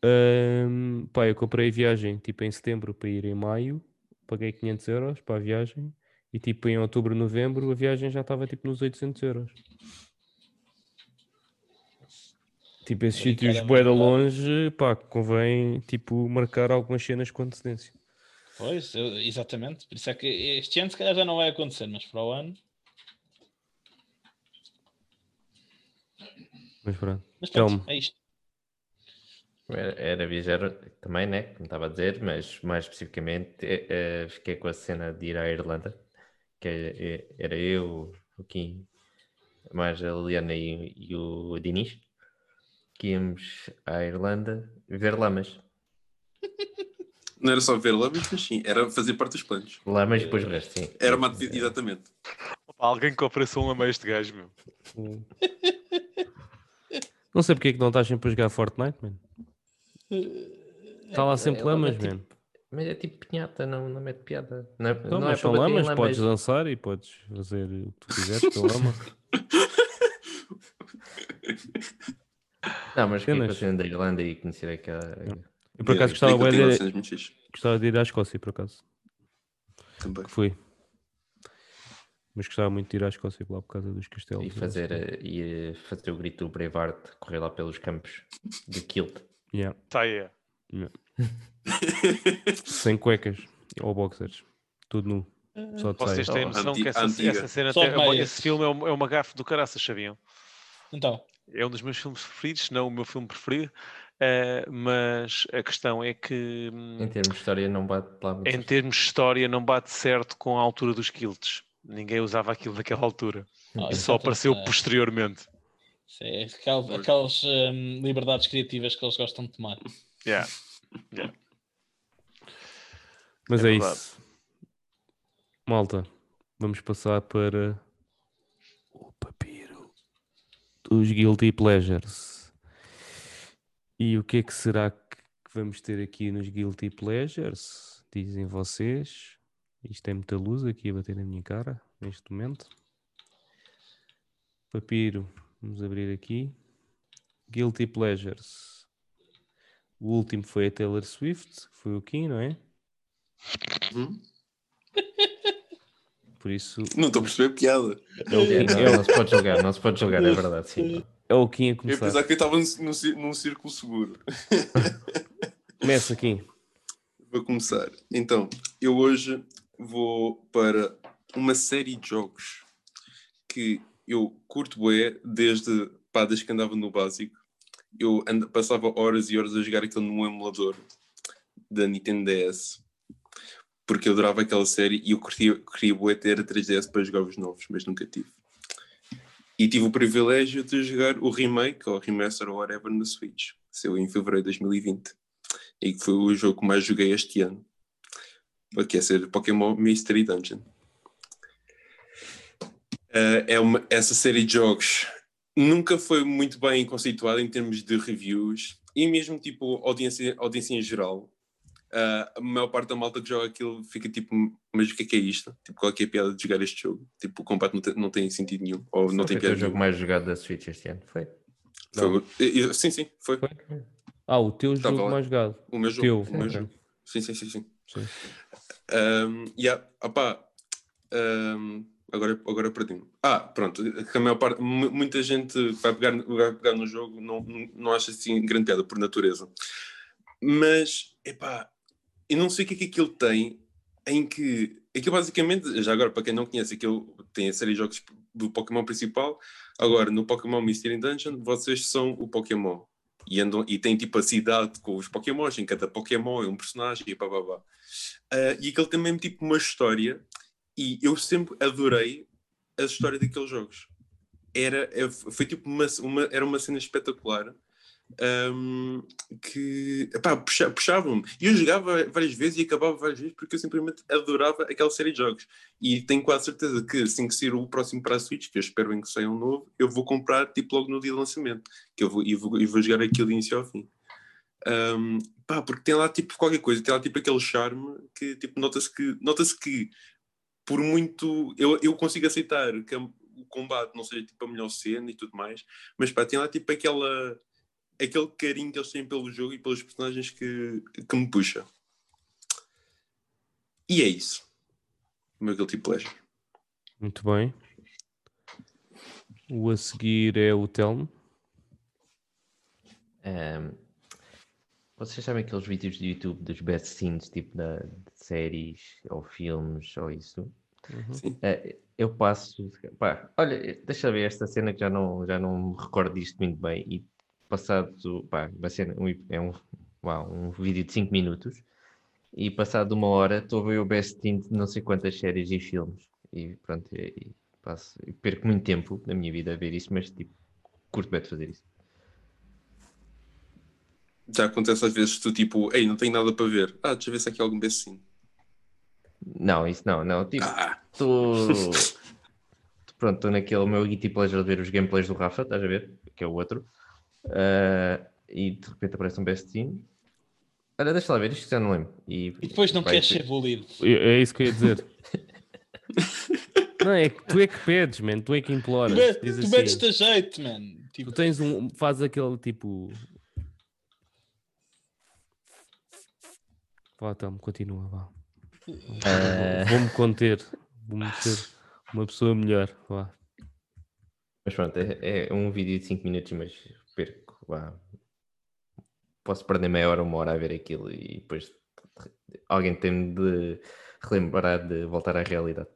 hum, pá, eu comprei a viagem tipo em setembro para ir em maio, paguei 500 euros para a viagem e tipo em outubro, novembro a viagem já estava tipo nos 800 euros. Tipo, esses sítios bué de pá. longe, pá, convém tipo marcar algumas cenas com antecedência. Pois, exatamente. Por isso é que este ano se calhar já não vai acontecer, mas para o ano. Mas pronto. Mas pronto, Telmo. é isto. Era, era viajar também, né? Como estava a dizer, mas mais especificamente eh, eh, fiquei com a cena de ir à Irlanda, que é- é- era eu, o Kim, mais a Liliana e, e o Dinis, que íamos à Irlanda ver lamas. (laughs) Não era só ver lamas, mas sim, era fazer parte dos planos. Lamas e depois o resto, sim. Era uma atividade, exatamente. Opa, alguém que ofereça um a este gajo, meu. (laughs) Não sei porque é que não estás sempre a jogar Fortnite, mano. Está lá sempre é lama lamas, tipo- mano. Mas é tipo pinhata, não, não mete piada. Não, é- Então, não é são em lamas, podes lamas. dançar e podes fazer o que tu quiseres com lama. Não, mas fiquei a cena da Irlanda e conhecer aquela. Eu por acaso gostava, de, gostava de ir à Escócia, por acaso. também. Que fui. Mas gostava muito de ir à Escócia lá por causa dos castelos. E fazer, eh, e eh, fazer o grito do Braveheart, correr lá pelos campos de Kilt. Yeah. Tá aí. (laughs) Sem cuecas ou boxers. Tudo nu. Só de Vocês têm noção que essa, essa cena, Só tem- esse filme é uma, é uma gafe do caraças, sabiam? Então, É um dos meus filmes preferidos, se não o meu filme preferido, eh, mas a questão é que hum, Em termos de história, não bate lá em termos de história não bate certo com a altura dos quilts. Ninguém usava aquilo naquela altura. ah, E só apareceu é, posteriormente. é aquel- aquelas hum, liberdades criativas que eles gostam de tomar. Yeah. Mas É é, isso. Malta, vamos passar para o papiro dos Guilty Pleasures. E o que é que será que vamos ter aqui nos Guilty Pleasures? Dizem vocês. Isto é muita luz aqui a bater na minha cara neste momento. Papiro, vamos abrir aqui. Guilty Pleasures. O último foi a Taylor Swift, que foi o Kim, não é? Hum? (laughs) Por isso Não estou a perceber piada. é o Kim, não, é não se pode julgar, não se pode julgar, é verdade, sim. é o Kim a Eu começar. pensava que eu estava num, num círculo seguro. (laughs) Começa, Kim. Vou começar. Então, eu hoje vou para uma série de jogos que eu curto bué desde, pá, desde que andava no básico. Eu anda- passava horas e horas a jogar aquilo num emulador da Nintendo DS. Porque eu adorava aquela série e eu queria, queria bué ter a 3DS para jogar os novos, mas nunca tive. E tive o privilégio de jogar o remake ou remaster ou whatever na Switch. Saiu em fevereiro de 2020 e que foi o jogo que mais joguei este ano. Que é ser Pokémon Mystery Dungeon. Eh, é uma, essa série de jogos nunca foi muito bem conceituada em termos de reviews e mesmo tipo audiência, audiência em geral. Eh, a maior parte da malta que joga aquilo fica tipo, mas o que é que é isto? Tipo, qual é, que é a piada de jogar este jogo? Tipo, o combate não tem, não tem sentido nenhum. Ou não tem foi o piada jogo mais jogado da Switch este ano, foi? Foi- eh, sim, sim, foi. Foi? Ah, o teu Tava jogo lá. mais jogado. O meu jogo. Teu, o meu jogo. Sim, sim, sim, sim. Sim. Um, yeah, um, agora, agora perdi-me. Ah, pronto, a maior parte, mu- muita gente vai pegar, vai pegar no jogo, não- não acha assim grande piada por natureza. Mas, epá, eu não sei o que é que aquilo tem em que. Aquilo basicamente, já agora, para quem não conhece, aquilo tem a série de jogos do Pokémon principal. Agora, no Pokémon Mystery Dungeon, vocês são o Pokémon. E, andam, e tem tipo a cidade com os Pokémons, em cada Pokémon é um personagem e pá, pá, pá. Ah, e aquele tem mesmo tipo uma história e eu sempre adorei a história daqueles jogos. Era, é- foi tipo uma, uma- era uma cena espetacular ahm, que epá, puxa- puxava-me. E eu jogava várias vezes e acabava várias vezes porque eu simplesmente adorava aquela série de jogos. E tenho quase certeza que assim que sair o próximo para a Switch, que eu espero bem que saia um novo, eu vou comprar tipo logo no dia de lançamento. Que eu vou, e vou, e vou jogar aquilo de início ao fim. Um, pá, porque tem lá tipo qualquer coisa, tem lá tipo aquele charme que tipo nota-se que nota-se que por muito eu, eu consigo aceitar que o combate não seja tipo a melhor cena e tudo mais, mas pá, tem lá tipo aquela aquele carinho que eles têm pelo jogo e pelos personagens que, que me puxa. E é isso. O meu guilty pleasure. Muito bem. O a seguir é o Telmo. Ahm, vocês sabem aqueles vídeos do YouTube dos best scenes, tipo da, de séries ou filmes ou isso? Sim. Eh, eu passo, pá, olha, deixa eu ver esta cena que já não, já não me recordo disto muito bem. E passado, pá, uma cena, um, é um, uau, um vídeo de 5 minutos. E passado uma hora estou a ver o best scene de não sei quantas séries e filmes. E pronto, e, e passo, e perco muito tempo na minha vida a ver isso, mas tipo, curto bem de fazer isso. Já acontece às vezes tu tipo, ei, não tenho nada para ver. Ah, deixa eu ver se há aqui algum best sim. Não, isso não, não. Tipo, Ah, estou. Pronto, estou naquele meu guilty pleasure de ver os gameplays do Rafa, estás a ver? Que é o outro. Ah, e de repente aparece um best scene. Olha, deixa lá ver, isto já não lembro. E, E depois não vai queres ser bolido. É é isso que eu ia dizer. Não, é que tu é que pedes, man. Tu é que imploras. Tu, tu assim, metes-te a jeito, man. Tipo, Tu tens um. Faz aquele tipo. Vá, Telmo, continua, vá. Ah, Vou-me conter. Vou-me ser uma pessoa melhor. Vá. mas pronto, é, é um vídeo de 5 minutos, mas Posso perder meia hora, uma hora a ver aquilo e depois alguém tem de relembrar de voltar à realidade.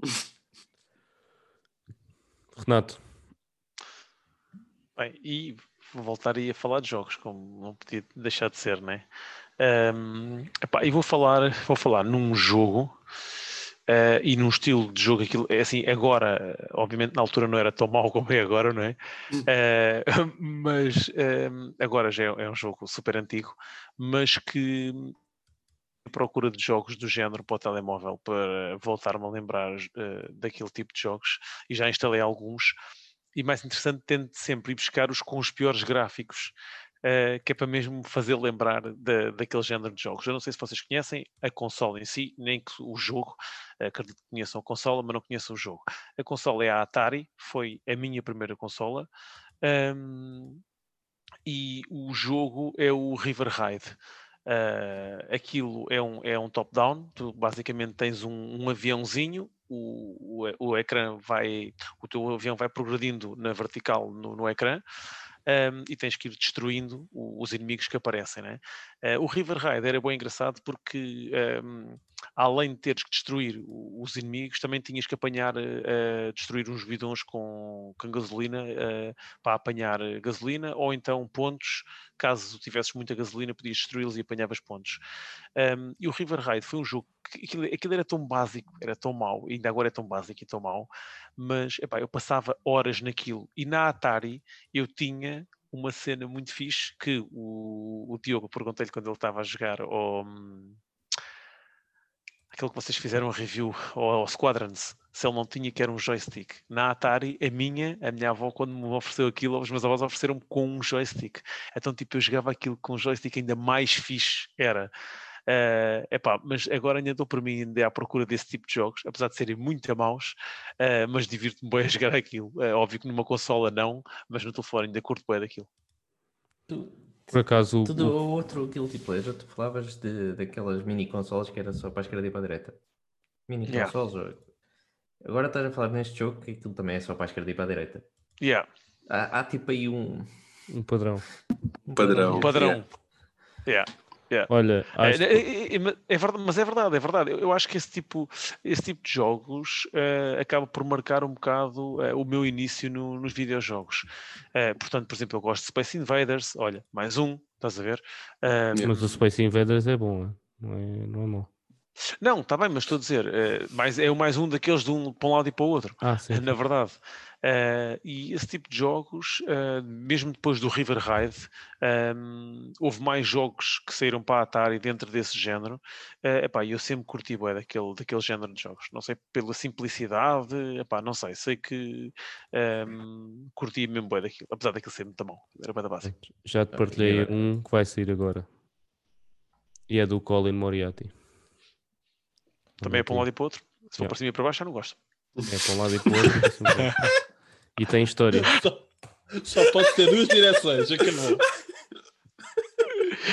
(laughs) Renato, Bem, e voltaria a falar de jogos, como não podia deixar de ser, né? Epá, e vou falar, vou falar num jogo eh, e num estilo de jogo, aquilo é assim, agora, obviamente na altura não era tão mau como é agora, não é? Eh, (laughs) mas ehm, agora já é, é um jogo super antigo, mas que à procura de jogos do género para o telemóvel para voltar-me a lembrar eh, daquele tipo de jogos e já instalei alguns e mais interessante tento sempre ir buscar os com os piores gráficos eh, que é para mesmo fazer lembrar da, daquele género de jogos. Eu não sei se vocês conhecem a consola em si, nem o jogo, acredito que conheçam a consola, mas não conheçam o jogo. A consola é a Atari, foi a minha primeira consola. ahm, e o jogo é o River Ride. Uh, aquilo é um, é um top-down, tu basicamente tens um, um aviãozinho, o, o, o, ecrã vai, o teu avião vai progredindo na vertical no, no ecrã, um, e tens que ir destruindo os inimigos que aparecem. Né? Uh, o River Raid era bem engraçado porque, um, além de teres que destruir os inimigos, também tinhas que apanhar, uh, destruir uns bidões com, com gasolina uh, para apanhar gasolina, ou então pontos. Caso tivesses muita gasolina, podias destruí-los e apanhavas pontos. Um, e o River Raid foi um jogo aquilo, aquilo, era tão básico, era tão mau, ainda agora é tão básico e tão mau, mas epá, eu passava horas naquilo. E na Atari eu tinha uma cena muito fixe que o, o Diogo perguntei-lhe quando ele estava a jogar ao, aquilo que vocês fizeram a review ao, ao Squadrons, se ele não tinha que era um joystick. Na Atari, a minha, a minha avó, quando me ofereceu aquilo, os meus avós ofereceram-me com um joystick. Então, tipo, eu jogava aquilo com um joystick ainda mais fixe era. Uh, epá, mas agora ainda estou por mim ainda à procura desse tipo de jogos, apesar de serem muito maus, uh, mas divirto-me bem a (laughs) jogar aquilo. É uh, óbvio que numa consola não, mas no telefone ainda curto bem daquilo. Tu, Por acaso. tudo o outro guilty pleasure, tu falavas de, daquelas mini consolas que era só para a esquerda e para a direita. Mini Yeah. consoles. Agora estás a falar neste jogo que aquilo também é só para a esquerda e para a direita. Yeah, Há, há tipo aí um, Um padrão. um Padrão. um padrão. Yeah. Olha, É, acho é, que- é, é, é verdade, mas é verdade, é verdade. Eu, eu acho que esse tipo, esse tipo de jogos eh, acaba por marcar um bocado eh, o meu início no- nos videojogos. Eh, portanto, por exemplo, eu gosto de Space Invaders, olha, mais um, estás a ver? Mas o Space Invaders é bom, não é, não é mau. Não, está bem, mas estou a dizer, eh, mais, é o mais um daqueles de um para um lado e para o outro. Ah, sim. (laughs) na verdade. Eh, e esse tipo de jogos, eh, mesmo depois do River Ride, ehm, houve mais jogos que saíram para a Atari dentro desse género. Eh, epá, e eu sempre curti bué daquele, daquele género de jogos. Não sei, pela simplicidade, epá, não sei, sei que ehm, curti mesmo bué daquilo, apesar daquilo ser muito bom. Era bué da básico. Já te partilhei um que vai sair agora. E é do Colin Moriarty. Também é para um lado e para o outro. Se for Yeah. para cima e para baixo, eu não gosto. É para um lado e para o outro. (laughs) e tem história. Só, só pode ter duas direções, acabou.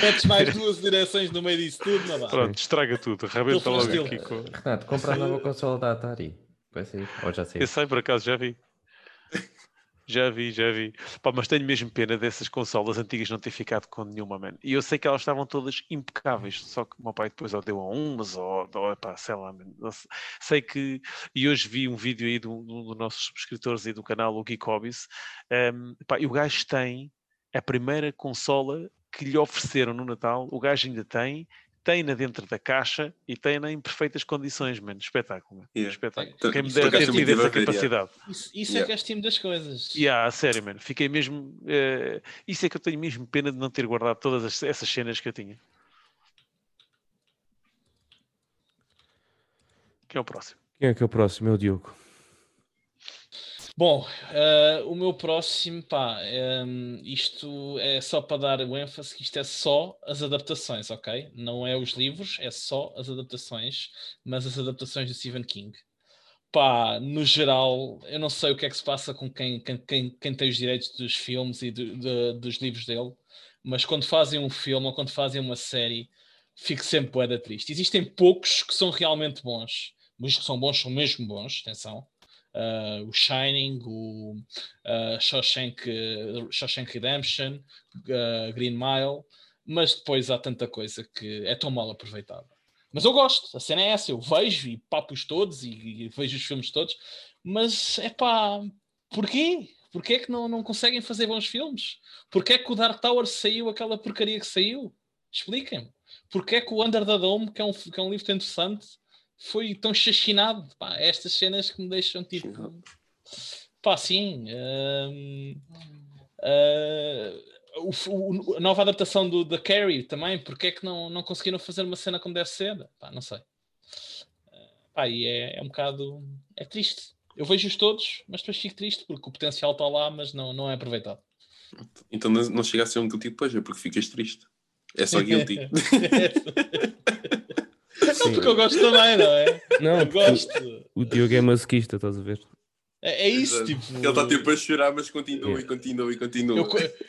Metes mais duas direções no meio disso tudo, não dá. Pronto, estraga tudo, arrebenta Ele logo aqui com. Renato, compra a nova consola da Atari. Vai sair. Ou já saiu. Eu sei, por acaso, já vi. Já vi, já vi. Pá, mas tenho mesmo pena dessas consolas antigas não ter ficado com nenhuma, man. E eu sei que elas estavam todas impecáveis, só que o meu pai depois ou deu a umas, ou, ou pá, sei lá, sei. Que. E hoje vi um vídeo aí de um dos nossos subscritores aí do canal, o Geek Hobbies, um, pá, e o gajo tem a primeira consola que lhe ofereceram no Natal, o gajo ainda tem, tem-na dentro da caixa e tem-na em perfeitas condições, mano. Espetáculo. Yeah. Espetáculo. Então, Quem me dera ter tido essa yeah. capacidade. Isso, isso Yeah. é que é estimo das coisas. Yeah, a sério, mano. Fiquei mesmo. eh, isso é que eu tenho mesmo pena de não ter guardado todas as- essas cenas que eu tinha. Quem é o próximo? Quem é que é o próximo? É o Diogo. Bom, eh, o meu próximo, pá, ehm, isto é só para dar o ênfase que isto é só as adaptações, ok? Não é os livros, é só as adaptações, mas as adaptações de Stephen King. Pá, no geral, eu não sei o que é que se passa com quem, quem, quem, tem os direitos dos filmes e do- de- dos livros dele, mas quando fazem um filme ou quando fazem uma série, fico sempre boeda triste. Existem poucos que são realmente bons, mas que são bons são mesmo bons, atenção. Uh, o Shining, o uh, Shawshank, Shawshank Redemption, uh, Green Mile, mas depois há tanta coisa que é tão mal aproveitada. Mas eu gosto, a cena é essa, eu vejo e papos todos e, e vejo os filmes todos, mas é pá, porquê? Porquê é que não, não conseguem fazer bons filmes? Porquê é que o Dark Tower saiu aquela porcaria que saiu? Expliquem-me. Porquê é que o Under the Dome, que é um, que é um livro interessante, foi tão chachinado? Pá, estas cenas que me deixam tipo. Pá, sim. hum, ah, o o- a nova adaptação do da Carrie também, porque é que não, não conseguiram fazer uma cena como deve ser? Pá, não sei. Ah, pá, e é, é um bocado. É triste. Eu vejo-os todos, mas depois fico triste porque o potencial está lá, mas não, não é aproveitado. Então não, não chega a ser um guilty pleasure porque ficas triste. É só (laughs) guilty. (laughs) Não, porque eu gosto também, não é? Não, Eu gosto. o Diogo é masoquista, estás a ver? É, é isso, Exato. tipo. Ele está tipo a chorar, mas continua Yeah. e continua e continua. Eu,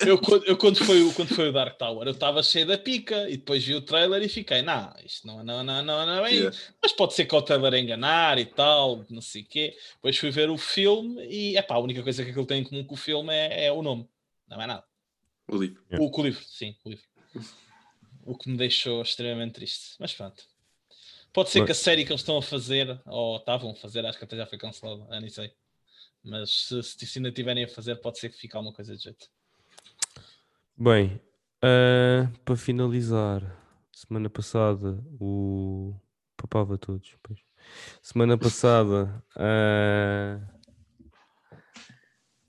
eu, quando- eu quando, foi, o- quando foi o Dark Tower, eu estava cheio da pica e depois vi o trailer e fiquei, não, isto não, não, não, não, não é bem. Yeah. Mas pode ser que o trailer a enganar e tal, não sei o quê. Depois fui ver o filme e epá, a única coisa que aquilo tem em comum com o filme é, é o nome, não é nada. O livro. Yeah. O, o livro, sim, o livro. O que me deixou extremamente triste. Mas pronto. Pode ser que a série que eles estão a fazer, ou estavam a fazer, acho que até já foi cancelada, eu nem sei. Mas se, se ainda tiverem a fazer, pode ser que fique alguma coisa de jeito. Bem, ah, para finalizar, semana passada o. Papava todos. pois. Semana passada ah,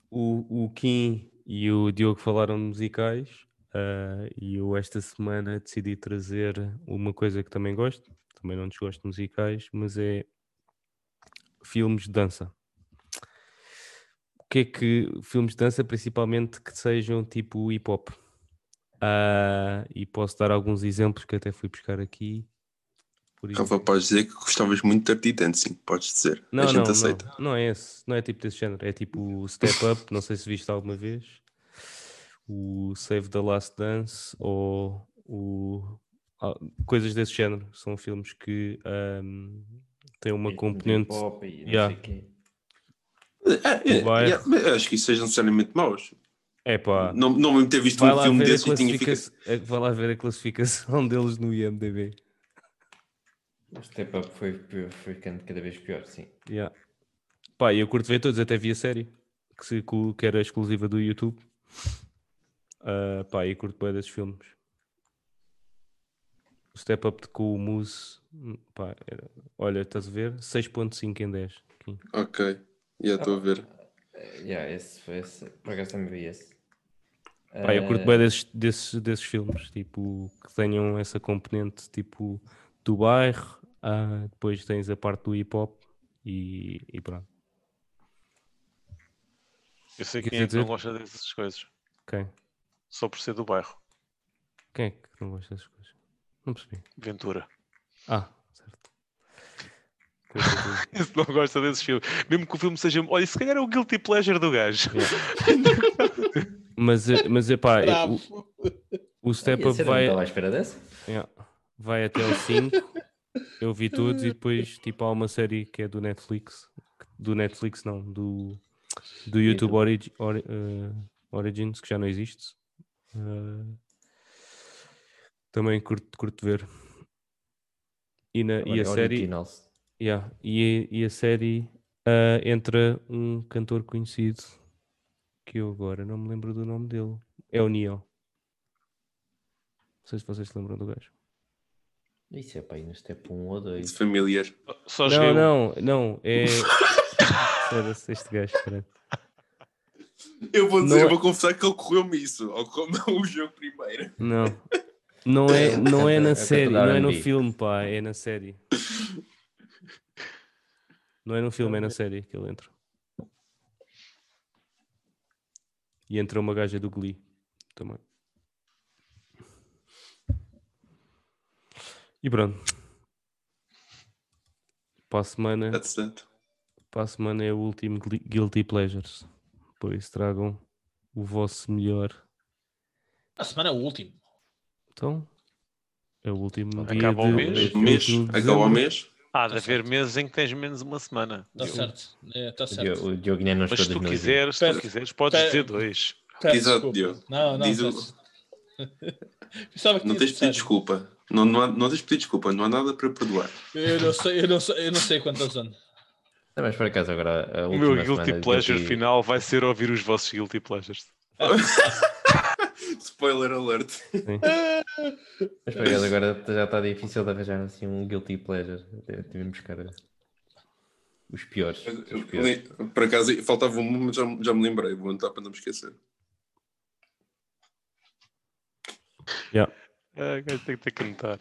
o, o Kim e o Diogo falaram de musicais ah, e eu esta semana decidi trazer uma coisa que também gosto, também não desgosto de musicais, mas é filmes de dança. O que é que filmes de dança, principalmente que sejam tipo hip hop? Ah, e posso dar alguns exemplos que até fui buscar aqui. Rafa, podes dizer que gostavas muito de Dirty Dancing, podes dizer. não, a não, gente aceita. não, não é esse, não é tipo desse género, é tipo Step Up, não sei se viste alguma vez, o Save the Last Dance ou o coisas desse género, são filmes que ahm, têm uma componente. Pop e não Yeah. sei o quê. É, é, Vai. mas acho que isso sejam necessariamente maus. É pá, Não, não me ter visto um filme desse e tinha ficado. é, vai lá ver a classificação (laughs) deles no IMDB. O Step Up foi, foi ficando cada vez pior, sim. Yeah. Pá, eu curto ver todos, até vi a série que, se, que, era exclusiva do YouTube. Ah, pá, eu curto bem desses filmes. O Step Up de- com o Mousse, hum, pá, era- olha, estás a ver? 6.5 em 10. aqui. Ok, já estou a ver. Eh, Yeah, esse foi esse. Por acaso também vi esse. Pá, eu curto Eh, bem desses, desses, desses filmes, tipo, que tenham essa componente, tipo, do bairro, ah, depois tens a parte do hip hop e, e pronto. Eu sei quem é que não dizer- gosta dessas coisas. Quem? Só por ser do bairro. Quem é que não gosta dessas coisas? Não percebi. Ventura. Ah, certo. (laughs) Esse não gosta desses filmes. Mesmo que o filme seja. Olha, se calhar é o guilty pleasure do gajo. (laughs) Mas, eh, mas epá, eh, Bravo. o, o Step Up vai, estava à espera dessa. yeah, vai até ao 5. Eu vi todos e depois tipo, há uma série que é do Netflix. Do Netflix não, do, do YouTube. Origi- Ori- eh, Origins, que já não existe. Eh, também curto, curto ver. E, na, e a série. Yeah, E, e a série ah, entra um cantor conhecido que eu agora não me lembro do nome dele. É o Neo. Não sei se vocês se lembram do gajo. Isso é para ir no Step 1 ou 2. Familiar. Só Não, não, não. É. (laughs) Foda-se, este gajo, caralho. Eu vou dizer, Não eu é- vou confessar que ocorreu-me isso. Ocorreu-me o jogo primeiro. Não. (laughs) Não é, não é na É o série, não é no filme, pá, é na série. Não é no filme, é na série que ele entra. E entra uma gaja do Glee também. E pronto. Para a semana, That's para a semana é o último Gui- Guilty Pleasures. Por isso tragam o vosso melhor. A semana é o último. Então, é o último dia Acaba o de, mês. de Mês, acaba o mês. Há de Tá haver certo. meses em que tens menos uma semana. Está certo. Está O certo. Diogo- O Diogo ainda não Mas se tu 2020. quiseres, se tu quiseres, podes dizer dois. Exato. Diogo. Não, não. Diz o- (laughs) Não tens de pedir sido desculpa. Não, não, há- não tens de pedir desculpa. Não há nada para perdoar. Eu não sei, eu não sei, eu não sei quantas anos. Não, mas por acaso agora a O meu guilty de pleasure final vai ser ouvir os vossos guilty pleasures. (laughs) Spoiler alert. (laughs) Mas por acaso agora já está difícil de arranjar assim um guilty pleasure. Tivemos buscar os piores. Os piores. Por acaso, faltava um, mas já, já me lembrei. Vou anotar para não me esquecer. Yeah. Ah, gajo tem que ter que anotar.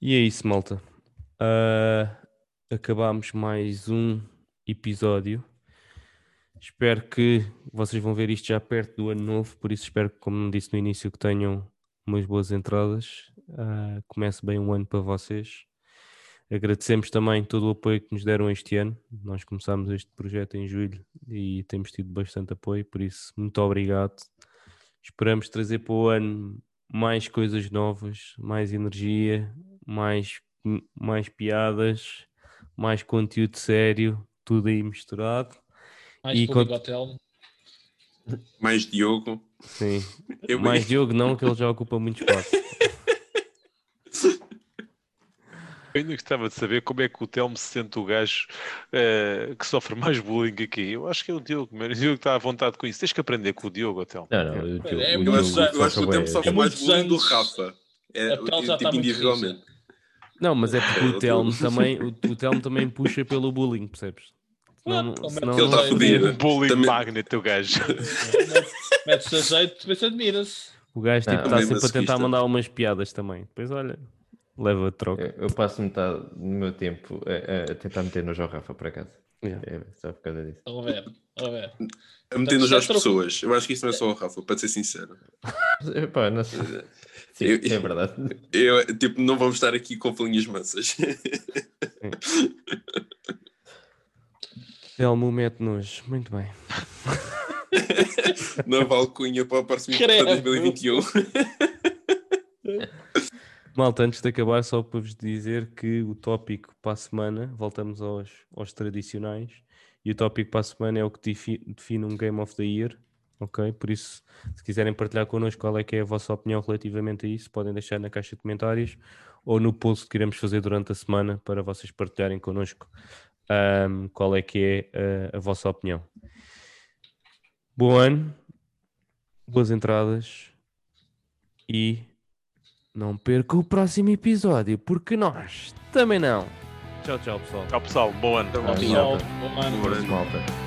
E é isso, malta. Ah, acabámos mais um episódio. Espero que vocês vão ver isto já perto do ano novo, por isso espero, como disse no início, que tenham umas boas entradas. Ah, comece bem um ano para vocês. Agradecemos também todo o apoio que nos deram este ano. Nós começámos este projeto em julho e temos tido bastante apoio, por isso, muito obrigado. Esperamos trazer para o ano mais coisas novas, mais energia, mais, mais piadas, mais conteúdo sério, tudo aí misturado. Mais E público cont- hotel. Mais Diogo. Sim, Eu mais Diogo não, que ele já ocupa muito espaço. Eu ainda gostava de saber como é que o Telmo se sente o gajo eh, que sofre mais bullying aqui. Eu acho que é o Diogo, mas o Diogo está à vontade com isso. Tens que aprender com o Diogo, Telmo. Não, não, o Diogo- É o muito Eu Diogo acho, eu acho que o bué. sofre É mais bullying do. Rafa. É, tipo, individualmente. Não, mas é porque É, o eu Telmo também, o, o Telmo também puxa pelo bullying, percebes? Senão, como é senão Ele não tá seria- fodido. Um bullying Também- magnet, o gajo. (laughs) Mete-se a jeito, depois admira-se. O gajo tipo, Não. está sempre a tentar mandar umas piadas também. Depois olha, leva a troca. Eu, eu passo metade do meu tempo a, a tentar meter no João Rafa, por acaso. Yeah. É só por causa disso. A ver, a ver. A meter nos já às pessoas. Eu acho que isso não é só o Rafa, para ser sincero. (laughs) Epá, não sei. (laughs) Sim, Eu- é verdade. Eu, tipo, não vamos estar aqui com falinhas mansas. Telmo mete-nos. Muito bem. (laughs) Nova alcunha para o próximo para Credo. 2021. (laughs) Malta, antes de acabar, só para vos dizer que o tópico para a semana, voltamos aos, aos tradicionais, e o tópico para a semana é o que defi- define um Game of the Year, ok? Por isso, se quiserem partilhar connosco qual é que é a vossa opinião relativamente a isso, podem deixar na caixa de comentários ou no post que iremos fazer durante a semana para vocês partilharem connosco ahm, qual é que é ah, a vossa opinião. Bom ano, boas entradas e não perca o próximo episódio, porque nós também não. Tchau, tchau, pessoal. Tchau, pessoal. Bom ano. Ah, Pessoal, malta. bom ano. Bom ano. Malta.